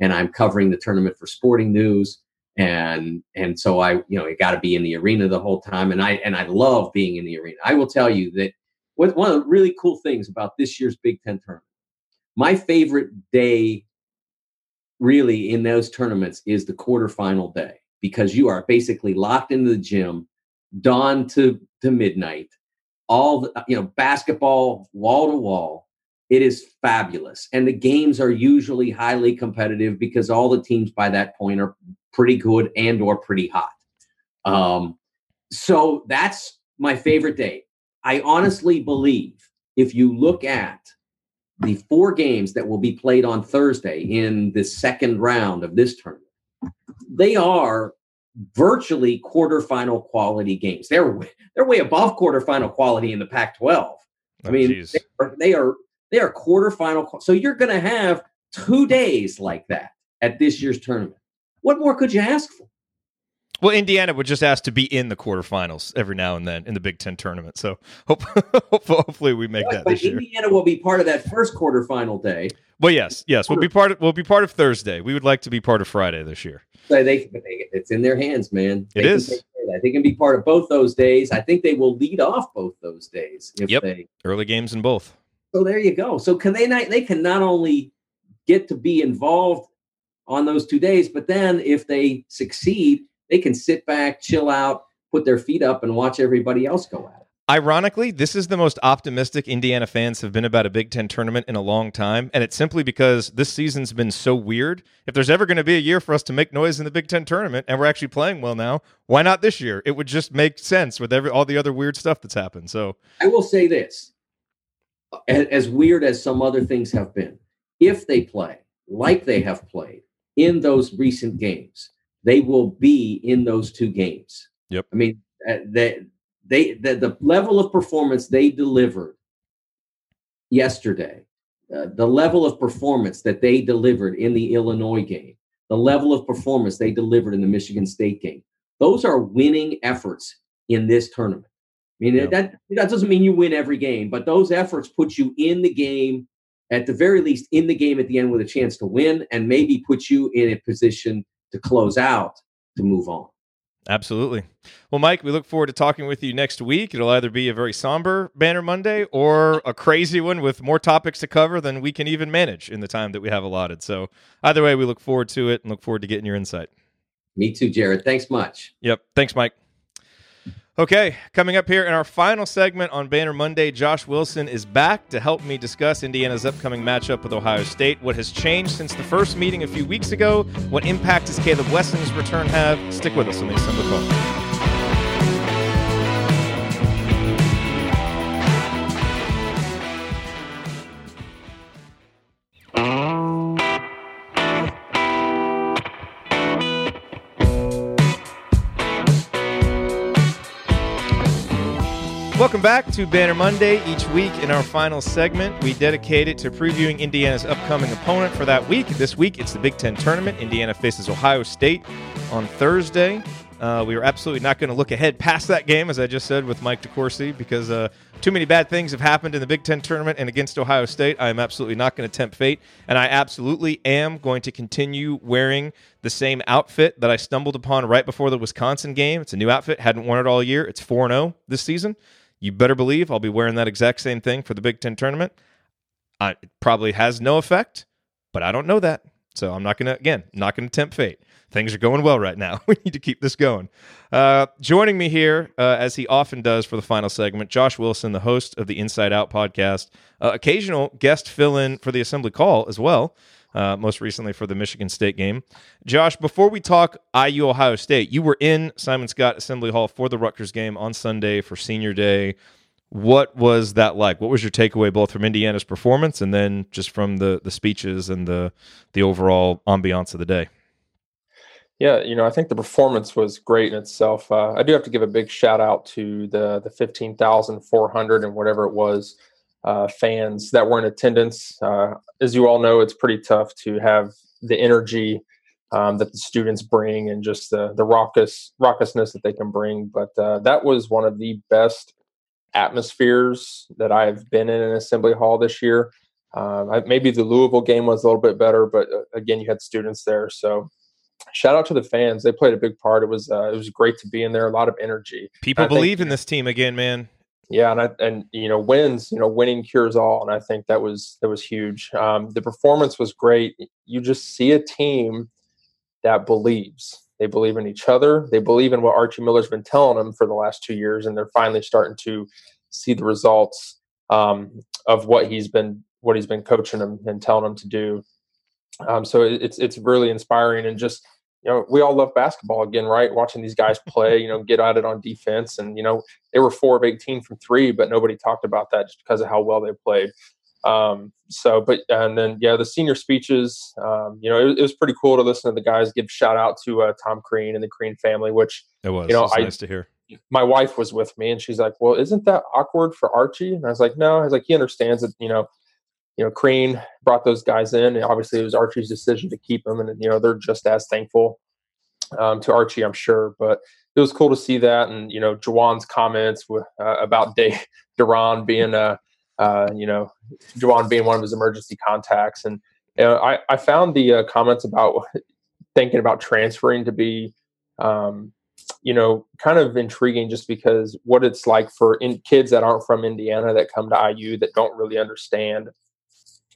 and I'm covering the tournament for Sporting News, and and so I, you know, I got to be in the arena the whole time, and I and I love being in the arena. I will tell you that one of the really cool things about this year's Big Ten tournament, my favorite day really in those tournaments is the quarterfinal day because you are basically locked into the gym, dawn to, to midnight, all the, you know, basketball wall to wall. It is fabulous. And the games are usually highly competitive because all the teams by that point are pretty good and or pretty hot. Um, so that's my favorite day. I honestly believe if you look at the four games that will be played on Thursday in the second round of this tournament, they are virtually quarterfinal quality games. They're way- they're way above quarterfinal quality in the Pac-12. I Oh, mean, they are, they are they are quarterfinal. So you're going to have two days like that at this year's tournament. What more could you ask for? Well, Indiana would just ask to be in the quarterfinals every now and then in the Big Ten tournament. So hope, [LAUGHS] hopefully we make that but this year. Indiana will be part of that first quarterfinal day. Well, yes, yes, we'll be part of we'll be part of Thursday. We would like to be part of Friday this year. So they, it's in their hands, man. It They can is. take care of that. They can be part of both those days. I think they will lead off both those days. If Yep. they, Early games in both. so there you go. So can they not? They can not only get to be involved on those two days, but then if they succeed, they can sit back, chill out, put their feet up, and watch everybody else go at it. Ironically, this is the most optimistic Indiana fans have been about a Big Ten tournament in a long time, and it's simply because this season's been so weird. If there's ever going to be a year for us to make noise in the Big Ten tournament, and we're actually playing well now, why not this year? It would just make sense with every all the other weird stuff that's happened. So I will say this as weird as some other things have been, if they play like they have played in those recent games, they will be in those two games. Yep. I mean, uh, they, they, the, the level of performance they delivered yesterday, uh, the level of performance that they delivered in the Illinois game, the level of performance they delivered in the Michigan State game, those are winning efforts in this tournament. I mean, Yeah. that that doesn't mean you win every game, but those efforts put you in the game, at the very least, in the game at the end with a chance to win, and maybe put you in a position to close out to move on. Absolutely. Well, Mike, we look forward to talking with you next week. It'll either be a very somber Banner Monday or a crazy one with more topics to cover than we can even manage in the time that we have allotted. So, either way, we look forward to it and look forward to getting your insight. Me too, Jerod. Thanks much. Yep. Thanks, Mike. Okay, coming up here in our final segment on Banner Monday, Josh Wilson is back to help me discuss Indiana's upcoming matchup with Ohio State. What has changed since the first meeting a few weeks ago? What impact does Kaleb Wesson's return have? Stick with us on the Assembly Call. Welcome back to Banner Monday. Each week in our final segment, we dedicate it to previewing Indiana's upcoming opponent for that week. This week, it's the Big Ten tournament. Indiana faces Ohio State on Thursday. Uh, we are absolutely not going to look ahead past that game, as I just said with Mike DeCourcy, because uh, too many bad things have happened in the Big Ten tournament and against Ohio State. I am absolutely not going to tempt fate, and I absolutely am going to continue wearing the same outfit that I stumbled upon right before the Wisconsin game. It's a new outfit, hadn't worn it all year. It's 4 0 this season. You better believe I'll be wearing that exact same thing for the Big Ten tournament. I, it probably has no effect, but I don't know that. So I'm not going to, again, not going to tempt fate. Things are going well right now. [LAUGHS] we need to keep this going. Uh, joining me here, uh, as he often does for the final segment, Josh Wilson, the host of the Inside Out podcast, uh, occasional guest fill in for the assembly call as well. Uh, most recently for the Michigan State game. Josh, before we talk IU Ohio State, you were in Simon Skjodt Assembly Hall for the Rutgers game on Sunday for Senior Day. What was that like? What was your takeaway both from Indiana's performance and then just from the the speeches and the the overall ambiance of the day? Yeah, you know, I think the performance was great in itself. Uh, I do have to give a big shout out to the the fifteen thousand four hundred and whatever it was uh, fans that were in attendance. Uh, as you all know, it's pretty tough to have the energy um, that the students bring and just the the raucous raucousness that they can bring. But uh, that was one of the best atmospheres that I've been in an assembly hall this year. Um, I, maybe the Louisville game was a little bit better, but uh, again, you had students there, so shout out to the fans. They played a big part. It was uh, it was great to be in there. A lot of energy. People believe think, in this team again, man. Yeah, and I, and you know wins, you know winning cures all, and I think that was that was huge. Um, the performance was great. You just see a team that believes. They believe in each other. They believe in what Archie Miller's been telling them for the last two years, and they're finally starting to see the results um, of what he's been what he's been coaching them and telling them to do. Um, so it's it's really inspiring and just you know, we all love basketball again, right? Watching these guys [LAUGHS] play, you know, get at it on defense. And, you know, they were four of 18 from three, but nobody talked about that just because of how well they played. Um, so, but, and then, yeah, the senior speeches, um, you know, it, it, was pretty cool to listen to the guys give shout out to uh, Tom Crean and the Crean family, which, it was, you know, I, nice to hear. My wife was with me and she's like, well, isn't that awkward for Archie? And I was like, no, I was like, he understands that, you know, you know, Crean brought those guys in. And obviously, it was Archie's decision to keep them, and you know, they're just as thankful um, to Archie, I'm sure. But it was cool to see that, and you know, Juwan's comments with, uh, about [LAUGHS] Day Duran being a, uh, you know, Juwan being one of his emergency contacts, and you know, I I found the uh, comments about [LAUGHS] thinking about transferring to be. Um, you know, kind of intriguing just because what it's like for in, kids that aren't from Indiana that come to IU that don't really understand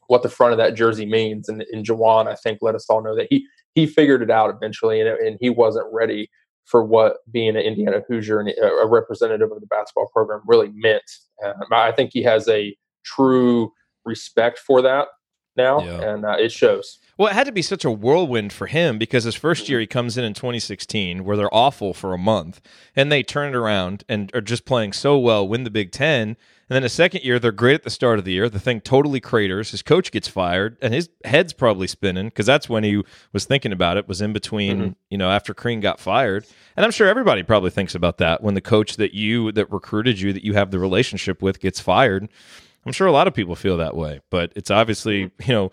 what the front of that jersey means. And, and Juwan, I think, let us all know that he he figured it out eventually, and, and he wasn't ready for what being an Indiana Hoosier and a representative of the basketball program really meant. Um, I think he has a true respect for that now, yeah. and uh, it shows. Well, it had to be such a whirlwind for him because his first year he comes in in 2016, where they're awful for a month, and they turn it around and are just playing so well, win the Big Ten. And then a second year, they're great at the start of the year. The thing totally craters. His coach gets fired, and his head's probably spinning because that's when he was thinking about it. Was in between, mm-hmm. you know, after Crean got fired, and I'm sure everybody probably thinks about that when the coach that you that recruited you, that you have the relationship with, gets fired. I'm sure a lot of people feel that way, but it's obviously you know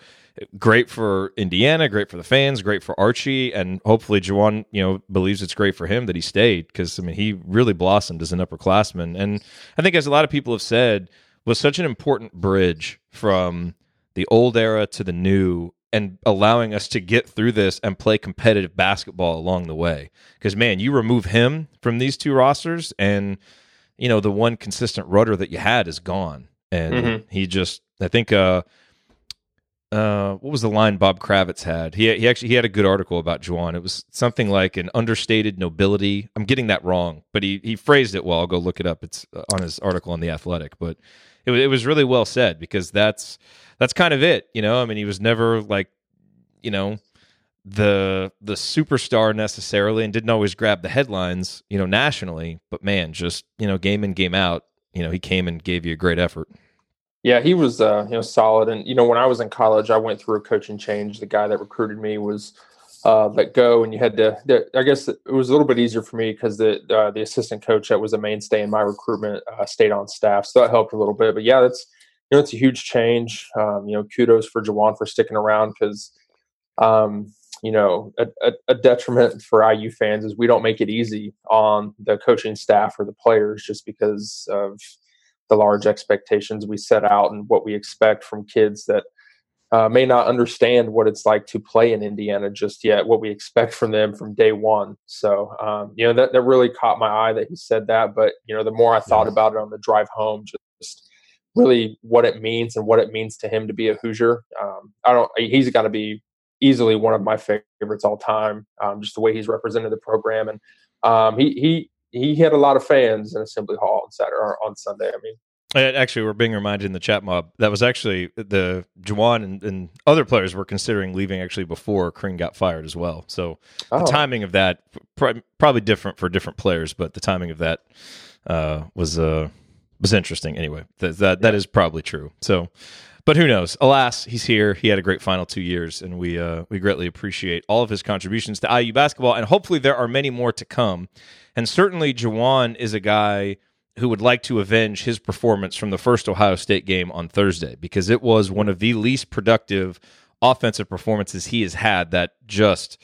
great for Indiana, great for the fans, great for Archie, and hopefully Juwan, you know, believes it's great for him that he stayed because I mean he really blossomed as an upperclassman, and I think as a lot of people have said, was such an important bridge from the old era to the new and allowing us to get through this and play competitive basketball along the way. Because man, you remove him from these two rosters, and you know the one consistent rudder that you had is gone, and mm-hmm. he just I think. uh uh, what was the line Bob Kravitz had? He he actually he had a good article about Juwan. It was something like an understated nobility. I'm getting that wrong, but he he phrased it well. I'll go look it up. It's uh, on his article on the Athletic, but it it was really well said because that's that's kind of it. You know, I mean, he was never like you know the the superstar necessarily, and didn't always grab the headlines. You know, nationally, but man, just you know, game in game out, you know, he came and gave you a great effort. Yeah, he was uh, you know solid, and you know when I was in college, I went through a coaching change. The guy that recruited me was uh, let go, and you had to. I guess it was a little bit easier for me because the uh, the assistant coach that was a mainstay in my recruitment uh, stayed on staff, so that helped a little bit. But yeah, that's you know it's a huge change. Um, you know, kudos for Juwan for sticking around because um, you know a, a, a, detriment for IU fans is we don't make it easy on the coaching staff or the players just because of the large expectations we set out and what we expect from kids that uh, may not understand what it's like to play in Indiana just yet, what we expect from them from day one. So, um, you know, that, that really caught my eye that he said that. But, you know, the more I thought about it on the drive home, just really what it means and what it means to him to be a Hoosier. Um, I don't, he's got to be easily one of my favorites all time, um, just the way he's represented the program. And um, he, he, he had a lot of fans in Assembly Hall on Saturday on Sunday. I mean, Actually, we're being reminded in the chat mob that was actually the Juwan and, and, other players were considering leaving actually before Crean got fired as well. So oh. the timing of that probably different for different players, but the timing of that uh, was uh, was interesting. Anyway, that that, yeah. that is probably true. So, but who knows? Alas, he's here. He had a great final two years, and we uh, we greatly appreciate all of his contributions to IU basketball, and hopefully there are many more to come. And certainly, Juwan is a guy who would like to avenge his performance from the first Ohio State game on Thursday because it was one of the least productive offensive performances he has had that just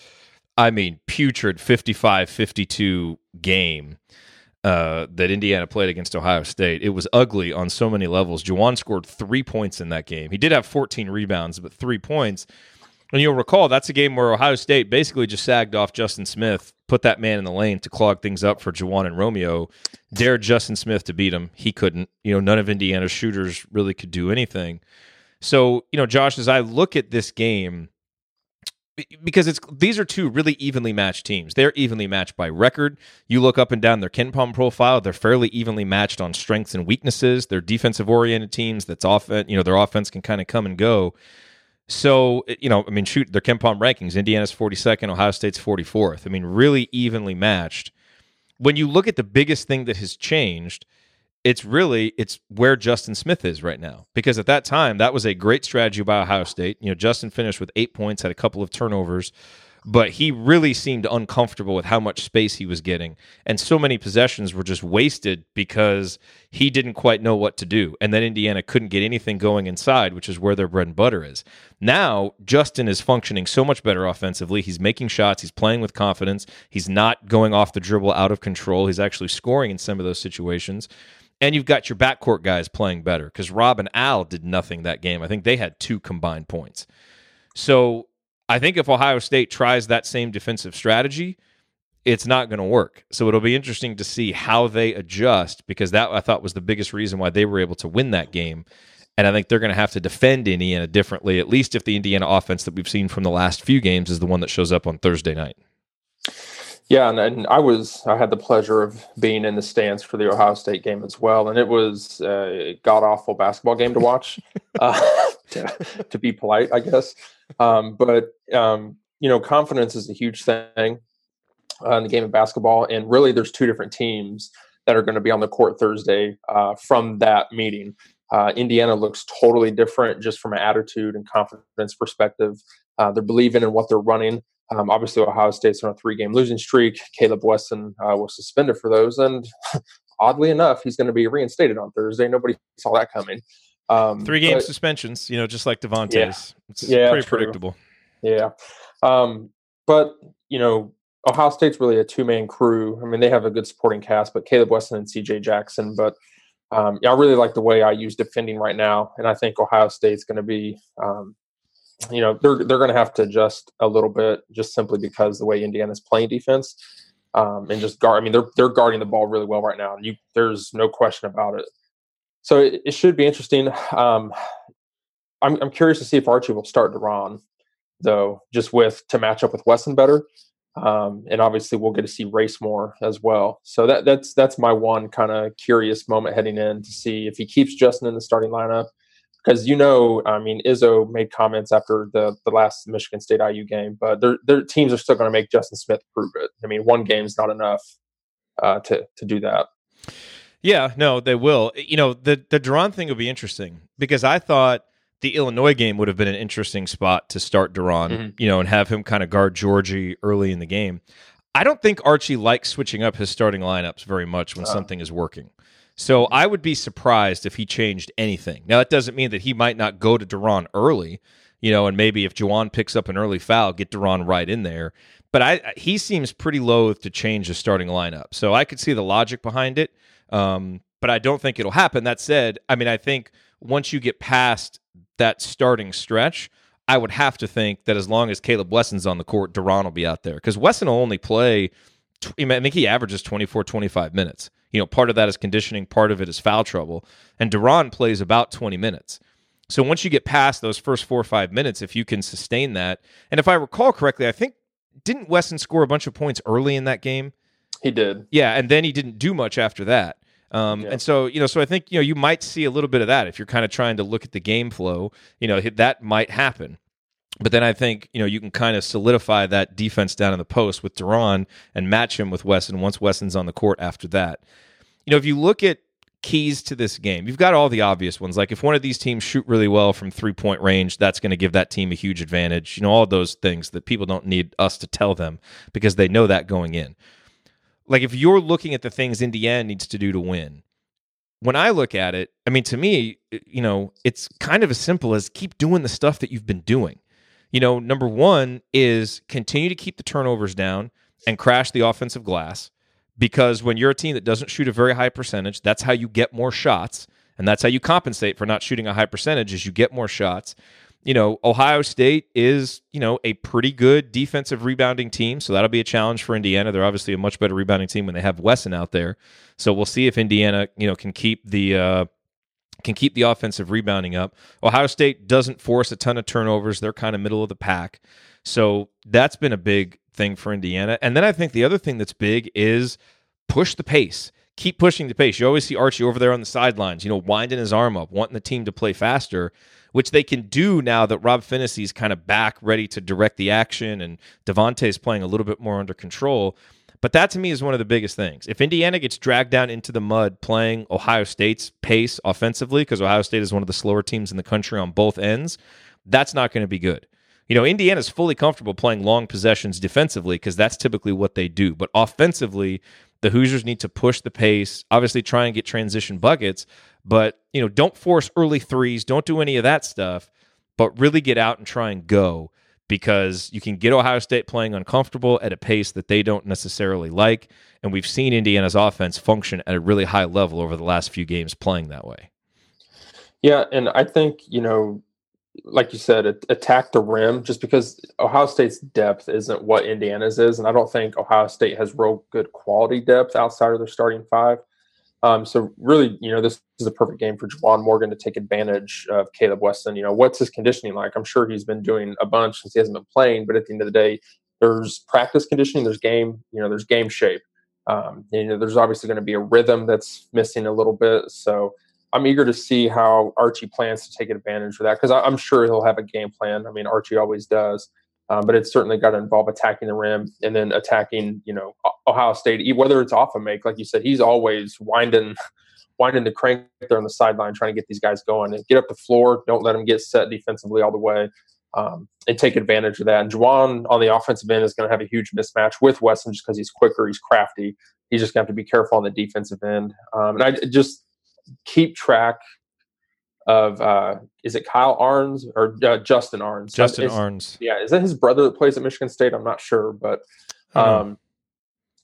I mean putrid 55-52 game uh, that Indiana played against Ohio State. It was ugly on so many levels. Juwan scored 3 points in that game. He did have 14 rebounds but 3 points. And you'll recall that's a game where Ohio State basically just sagged off Justin Smith, put that man in the lane to clog things up for Juwan and Romeo, dared Justin Smith to beat him. He couldn't. You know, none of Indiana's shooters really could do anything. So, you know, Josh, as I look at this game, because it's these are two really evenly matched teams. They're evenly matched by record. You look up and down their KenPom profile; they're fairly evenly matched on strengths and weaknesses. They're defensive oriented teams. That's often you know their offense can kind of come and go. So, you know, I mean, shoot, their KenPom rankings Indiana's 42nd, Ohio State's 44th. I mean, really evenly matched. When you look at the biggest thing that has changed, it's really it's where Justin Smith is right now. Because at that time, that was a great strategy by Ohio State. You know, Justin finished with eight points, had a couple of turnovers, but he really seemed uncomfortable with how much space he was getting. And so many possessions were just wasted because he didn't quite know what to do. And then Indiana couldn't get anything going inside, which is where their bread and butter is. Now, Justin is functioning so much better offensively. He's making shots, he's playing with confidence, he's not going off the dribble out of control. He's actually scoring in some of those situations. And you've got your backcourt guys playing better because Rob and Al did nothing that game. I think they had two combined points. So I think if Ohio State tries that same defensive strategy, it's not going to work. So it'll be interesting to see how they adjust because that I thought was the biggest reason why they were able to win that game. And I think they're going to have to defend Indiana differently, at least if the Indiana offense that we've seen from the last few games is the one that shows up on Thursday night. Yeah, and, and I was I had the pleasure of being in the stands for the Ohio State game as well, and it was a god awful basketball game to watch. [LAUGHS] uh, to, to, be polite, I guess. Um, but um, you know, confidence is a huge thing uh, in the game of basketball, and really, there's two different teams that are going to be on the court Thursday uh, from that meeting. Uh, Indiana looks totally different just from an attitude and confidence perspective. Uh, they're believing in what they're running. Um, obviously, Ohio State's on a three-game losing streak. Kaleb Wesson uh, was suspended for those, and [LAUGHS] oddly enough, he's going to be reinstated on Thursday. Nobody saw that coming. Um, Three game but, suspensions, you know, just like Devonte's. Yeah, it's yeah, pretty true. predictable. Yeah. Um, but, you know, Ohio State's really a two man crew. I mean, they have a good supporting cast, but Kaleb Wesson and CJ Jackson. But um, yeah, I really like the way I use defending right now. And I think Ohio State's going to be, um, you know, they're, they're going to have to adjust a little bit just simply because the way Indiana's playing defense. Um, and just guard. I mean, they're they're guarding the ball really well right now. And you, there's no question about it so it, it, should be interesting. Um, I'm, I'm curious to see if Archie will start De'Ron, though, just with to match up with Wesson better. Um, and obviously, we'll get to see Trayce more as well. So that that's that's my one kind of curious moment heading in to see if he keeps Justin in the starting lineup. Because you know, I mean, Izzo made comments after the the last Michigan State IU game, but their their teams are still going to make Justin Smith prove it. I mean, one game's not enough uh, to to do that. Yeah, no, they will. You know, the the De'Ron thing will be interesting because I thought the Illinois game would have been an interesting spot to start De'Ron, mm-hmm. you know, and have him kind of guard Giorgi early in the game. I don't think Archie likes switching up his starting lineups very much when uh. something is working. So I would be surprised if he changed anything. Now that doesn't mean that he might not go to De'Ron early, you know, and maybe if Juwan picks up an early foul, get De'Ron right in there. But I he seems pretty loath to change the starting lineup. So I could see the logic behind it. Um, but I don't think it'll happen. That said, I mean, I think once you get past that starting stretch, I would have to think that as long as Kaleb Wesson's on the court, De'Ron will be out there because Wesson will only play. I think he averages 24, 25 minutes. You know, part of that is conditioning, part of it is foul trouble, and De'Ron plays about 20 minutes. So once you get past those first four or five minutes, if you can sustain that, and if I recall correctly, I think didn't Wesson score a bunch of points early in that game? He did. Yeah, and then he didn't do much after that. Um, yeah. And so, you know, so I think, you know, you might see a little bit of that if you're kind of trying to look at the game flow, you know, that might happen. But then I think, you know, you can kind of solidify that defense down in the post with De'Ron and match him with Wesson once Wesson's on the court after that. You know, if you look at keys to this game, you've got all the obvious ones. Like if one of these teams shoot really well from three point range, that's going to give that team a huge advantage. You know, all those things that people don't need us to tell them because they know that going in like if you're looking at the things Indiana needs to do to win, when I look at it, I mean, to me, you know, it's kind of as simple as keep doing the stuff that you've been doing. You know, number one is continue to keep the turnovers down and crash the offensive glass because when you're a team that doesn't shoot a very high percentage, that's how you get more shots. And that's how you compensate for not shooting a high percentage is you get more shots you know, Ohio State is, you know, a pretty good defensive rebounding team. So that'll be a challenge for Indiana. They're obviously a much better rebounding team when they have Wesson out there. So we'll see if Indiana, you know, can keep the uh, can keep the offensive rebounding up. Ohio State doesn't force a ton of turnovers. They're kind of middle of the pack. So that's been a big thing for Indiana. And then I think the other thing that's big is push the pace. Keep pushing the pace. You always see Archie over there on the sidelines, you know, winding his arm up, wanting the team to play faster which they can do now that Rob Phinisee's kind of back, ready to direct the action, and Devonte's playing a little bit more under control. But that to me is one of the biggest things. If Indiana gets dragged down into the mud playing Ohio State's pace offensively, because Ohio State is one of the slower teams in the country on both ends, that's not going to be good. You know, Indiana's fully comfortable playing long possessions defensively because that's typically what they do. But offensively, the Hoosiers need to push the pace, obviously try and get transition buckets, but, you know, don't force early threes, don't do any of that stuff, but really get out and try and go because you can get Ohio State playing uncomfortable at a pace that they don't necessarily like. And we've seen Indiana's offense function at a really high level over the last few games playing that way. Yeah. And I think, you know, like you said, attack the rim just because Ohio State's depth isn't what Indiana's is. And I don't think Ohio State has real good quality depth outside of their starting five. Um, so really, you know, this is a perfect game for Juwan Morgan to take advantage of Kaleb Wesson. You know, what's his conditioning like? I'm sure he's been doing a bunch since he hasn't been playing, but at the end of the day, there's practice conditioning, there's game, you know, there's game shape. Um, you know, there's obviously going to be a rhythm that's missing a little bit. So I'm eager to see how Archie plans to take advantage of that because I'm sure he'll have a game plan. I mean, Archie always does. Um, but it's certainly got to involve attacking the rim and then attacking, you know, Ohio State, whether it's off a make, like you said, he's always winding, [LAUGHS] winding the crank there on the sideline, trying to get these guys going and get up the floor. Don't let them get set defensively all the way, um, and take advantage of that. And Juwan on the offensive end is going to have a huge mismatch with Wesson just because he's quicker, he's crafty. He's just going to have to be careful on the defensive end. Um, and I just keep track of uh, is it Kyle Ahrens or uh, Justin Ahrens? Justin is, Ahrens. Yeah, is that his brother that plays at Michigan State? I'm not sure, but um,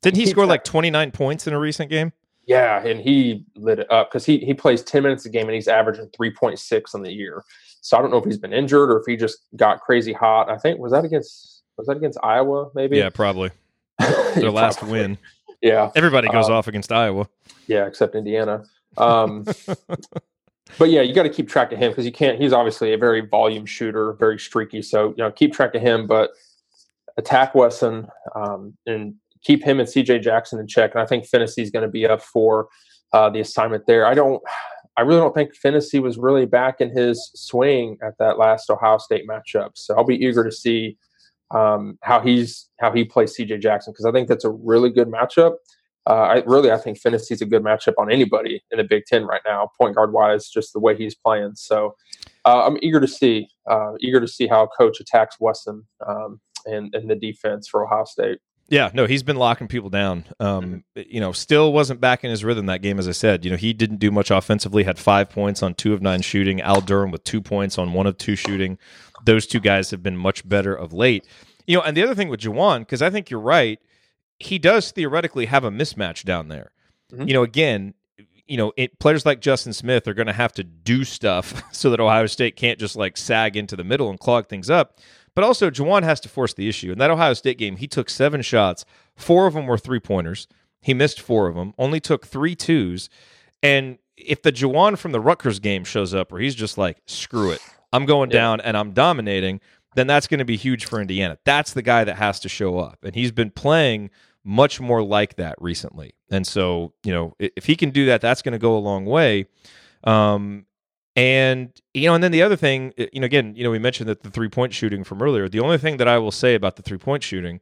didn't he score like 29 points in a recent game? Yeah, and he lit it up because he he plays 10 minutes a game and he's averaging 3.6 on the year. So I don't know if he's been injured or if he just got crazy hot. I think was that against was that against Iowa? Maybe. Yeah, probably. [LAUGHS] Their last probably. win. Yeah, everybody goes uh, off against Iowa. Yeah, except Indiana. Um, [LAUGHS] but yeah, you got to keep track of him because you can't. He's obviously a very volume shooter, very streaky. So you know, keep track of him, but attack Wesson um, and keep him and C.J. Jackson in check. And I think Phinisee is going to be up for uh, the assignment there. I don't. I really don't think Phinisee was really back in his swing at that last Ohio State matchup. So I'll be eager to see um, how he's how he plays C.J. Jackson because I think that's a really good matchup I really I think Phinisee's a good matchup on anybody in the Big Ten right now, point guard wise, just the way he's playing. So uh, I'm eager to see uh, eager to see how coach attacks Wesson um, and and the defense for Ohio State. Yeah, no, he's been locking people down. Um, mm-hmm. You know, still wasn't back in his rhythm that game. As I said, you know, he didn't do much offensively. Had five points on two of nine shooting. Al Durham with two points on one of two shooting. Those two guys have been much better of late. You know, and the other thing with Juwan, because I think you're right he does theoretically have a mismatch down there. Mm-hmm. You know, again, you know, it, players like Justin Smith are going to have to do stuff [LAUGHS] so that Ohio State can't just like sag into the middle and clog things up. But also, Juwan has to force the issue. In that Ohio State game, he took seven shots. Four of them were three pointers. He missed four of them, only took three twos. And if the Juwan from the Rutgers game shows up where he's just like, screw it, I'm going yeah. down and I'm dominating, then that's going to be huge for Indiana. That's the guy that has to show up. And he's been playing much more like that recently. And so, you know, if he can do that, that's going to go a long way. Um, and you know, and then the other thing, you know, again, you know, we mentioned that the three point shooting from earlier. The only thing that I will say about the three point shooting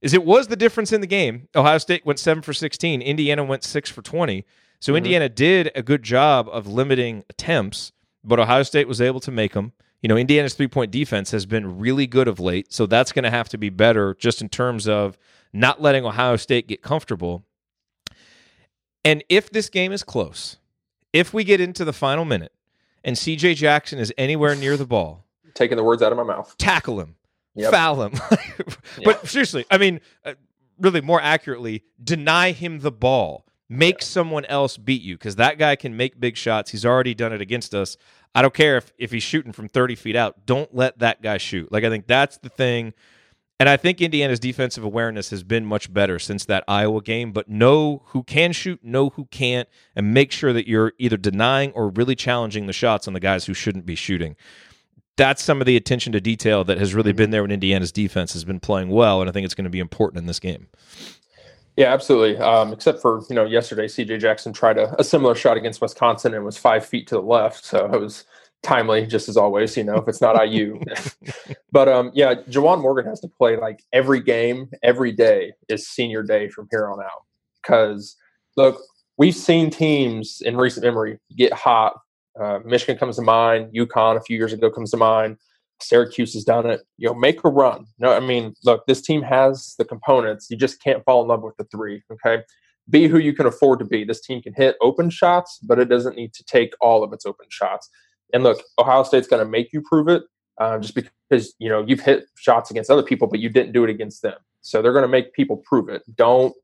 is it was the difference in the game. Ohio State went seven for sixteen. Indiana went six for twenty. So mm-hmm. Indiana did a good job of limiting attempts, but Ohio State was able to make them. You know, Indiana's three point defense has been really good of late, so that's going to have to be better just in terms of not letting Ohio State get comfortable. And if this game is close, if we get into the final minute and CJ Jackson is anywhere near the ball, taking the words out of my mouth, tackle him, yep. foul him. [LAUGHS] but seriously, I mean, uh, really more accurately, deny him the ball. Make someone else beat you because that guy can make big shots. He's already done it against us. I don't care if, if he's shooting from 30 feet out. Don't let that guy shoot. Like, I think that's the thing and I think Indiana's defensive awareness has been much better since that Iowa game, but know who can shoot, know who can't, and make sure that you're either denying or really challenging the shots on the guys who shouldn't be shooting. That's some of the attention to detail that has really mm-hmm. been there when Indiana's defense has been playing well, and I think it's going to be important in this game. Yeah, absolutely. Um, except for you know, yesterday C.J. Jackson tried a, a, similar shot against Wisconsin and was five feet to the left, so it was timely, just as always, you know, if it's not IU. [LAUGHS] but um, yeah, Juwan Morgan has to play like every game, every day is senior day from here on out. Because look, we've seen teams in recent memory get hot. Uh, Michigan comes to mind. UConn a few years ago comes to mind. Syracuse has done it. You know, make a run. No, I mean, look, this team has the components. You just can't fall in love with the three. Okay. Be who you can afford to be. This team can hit open shots, but it doesn't need to take all of its open shots. And look, Ohio State's going to make you prove it uh, just because you know you've hit shots against other people, but you didn't do it against them. So they're going to make people prove it. Don't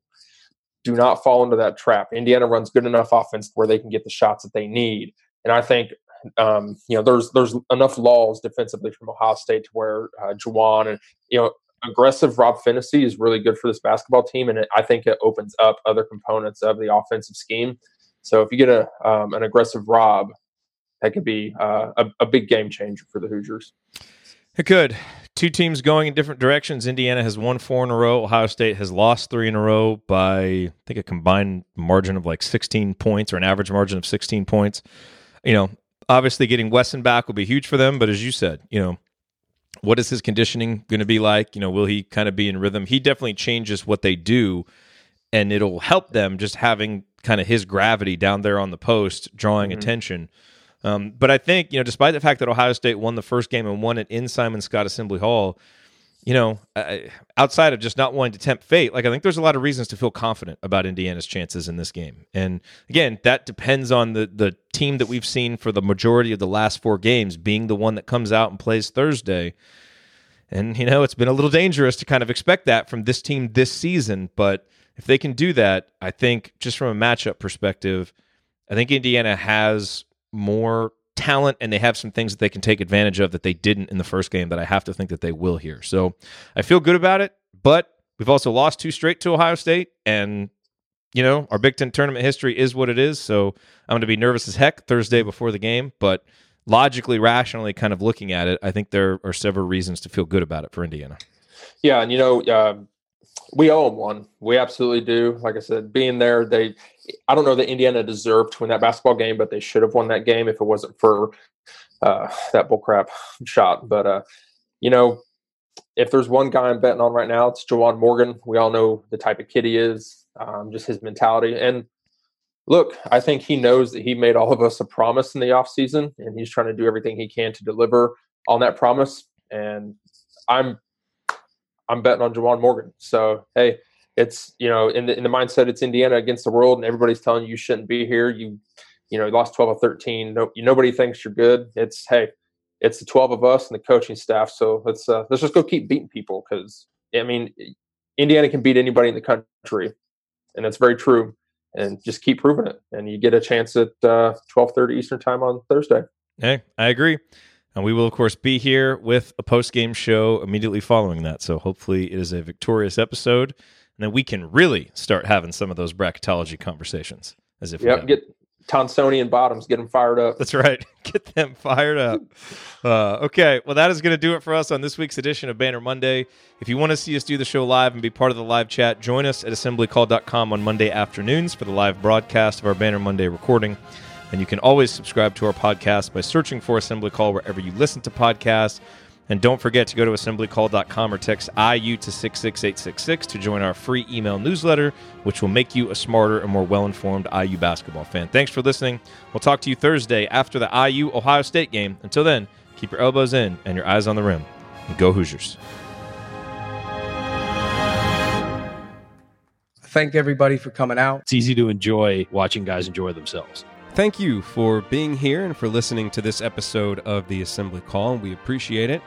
do not fall into that trap. Indiana runs good enough offense where they can get the shots that they need, and I think um, you know there's there's enough laws defensively from Ohio State to where uh, Juwan and you know aggressive Rob Phinisee is really good for this basketball team, and it, I think it opens up other components of the offensive scheme. So if you get a um, an aggressive Rob, that could be uh, a, a big game changer for the Hoosiers. It could. Two teams going in different directions. Indiana has won four in a row. Ohio State has lost three in a row by, I think, a combined margin of like 16 points or an average margin of 16 points. You know, obviously getting Wesson back will be huge for them. But as you said, you know, what is his conditioning going to be like? You know, will he kind of be in rhythm? He definitely changes what they do, and it'll help them just having kind of his gravity down there on the post, drawing mm-hmm. attention. Um, but I think, you know, despite the fact that Ohio State won the first game and won it in Simon Skjodt Assembly Hall, you know, outside of just not wanting to tempt fate, like I think there's a lot of reasons to feel confident about Indiana's chances in this game. And again, that depends on the the team that we've seen for the majority of the last four games being the one that comes out and plays Thursday. And you know, it's been a little dangerous to kind of expect that from this team this season, but if they can do that, I think just from a matchup perspective, I think Indiana has more talent and they have some things that they can take advantage of that they didn't in the first game that I have to think that they will here. So I feel good about it, but we've also lost two straight to Ohio State and you know, our Big Ten tournament history is what it is. So I'm going to be nervous as heck Thursday before the game, but logically, rationally, kind of looking at it, I think there are several reasons to feel good about it for Indiana. Yeah, and you know, uh, we owe them one. We absolutely do. Like I said, being there, they. I don't know that Indiana deserved to win that basketball game, but they should have won that game if it wasn't for uh, that bullcrap shot. But uh, you know, if there's one guy I'm betting on right now, it's Juwan Morgan. We all know the type of kid he is, um, just his mentality. And look, I think he knows that he made all of us a promise in the offseason, and he's trying to do everything he can to deliver on that promise. And I'm I'm betting on Juwan Morgan. So hey, it's you know in the in the mindset it's Indiana against the world, and everybody's telling you you shouldn't be here. You you know you lost twelve or thirteen. No, nobody thinks you're good. It's hey, it's the twelve of us and the coaching staff. So let's uh, let's just go keep beating people because I mean Indiana can beat anybody in the country, and that's very true. and just keep proving it. And you get a chance at uh, twelve thirty Eastern time on Thursday. Hey, I agree. And we will, of course, be here with a post game show immediately following that. So hopefully it is a victorious episode. And then we can really start having some of those bracketology conversations as if yep, get Tonsonian bottoms, get them fired up. That's right. [LAUGHS] Get them fired up. Uh, okay. Well, that is going to do it for us on this week's edition of Banner Monday. If you want to see us do the show live and be part of the live chat, join us at assemblycall.com on Monday afternoons for the live broadcast of our Banner Monday recording. And you can always subscribe to our podcast by searching for Assembly Call wherever you listen to podcasts. And don't forget to go to assemblycall.com or text IU to 66866 to join our free email newsletter, which will make you a smarter and more well informed IU basketball fan. Thanks for listening. We'll talk to you Thursday after the IU Ohio State game. Until then, keep your elbows in and your eyes on the rim. And go Hoosiers. Thank everybody for coming out. It's easy to enjoy watching guys enjoy themselves. Thank you for being here and for listening to this episode of the Assembly Call. We appreciate it.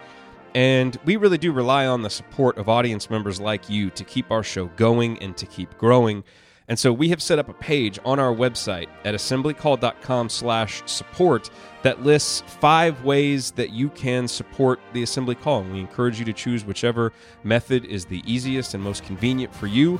And we really do rely on the support of audience members like you to keep our show going and to keep growing. And so we have set up a page on our website at assemblycall.com slash support that lists five ways that you can support the assembly call. And we encourage you to choose whichever method is the easiest and most convenient for you.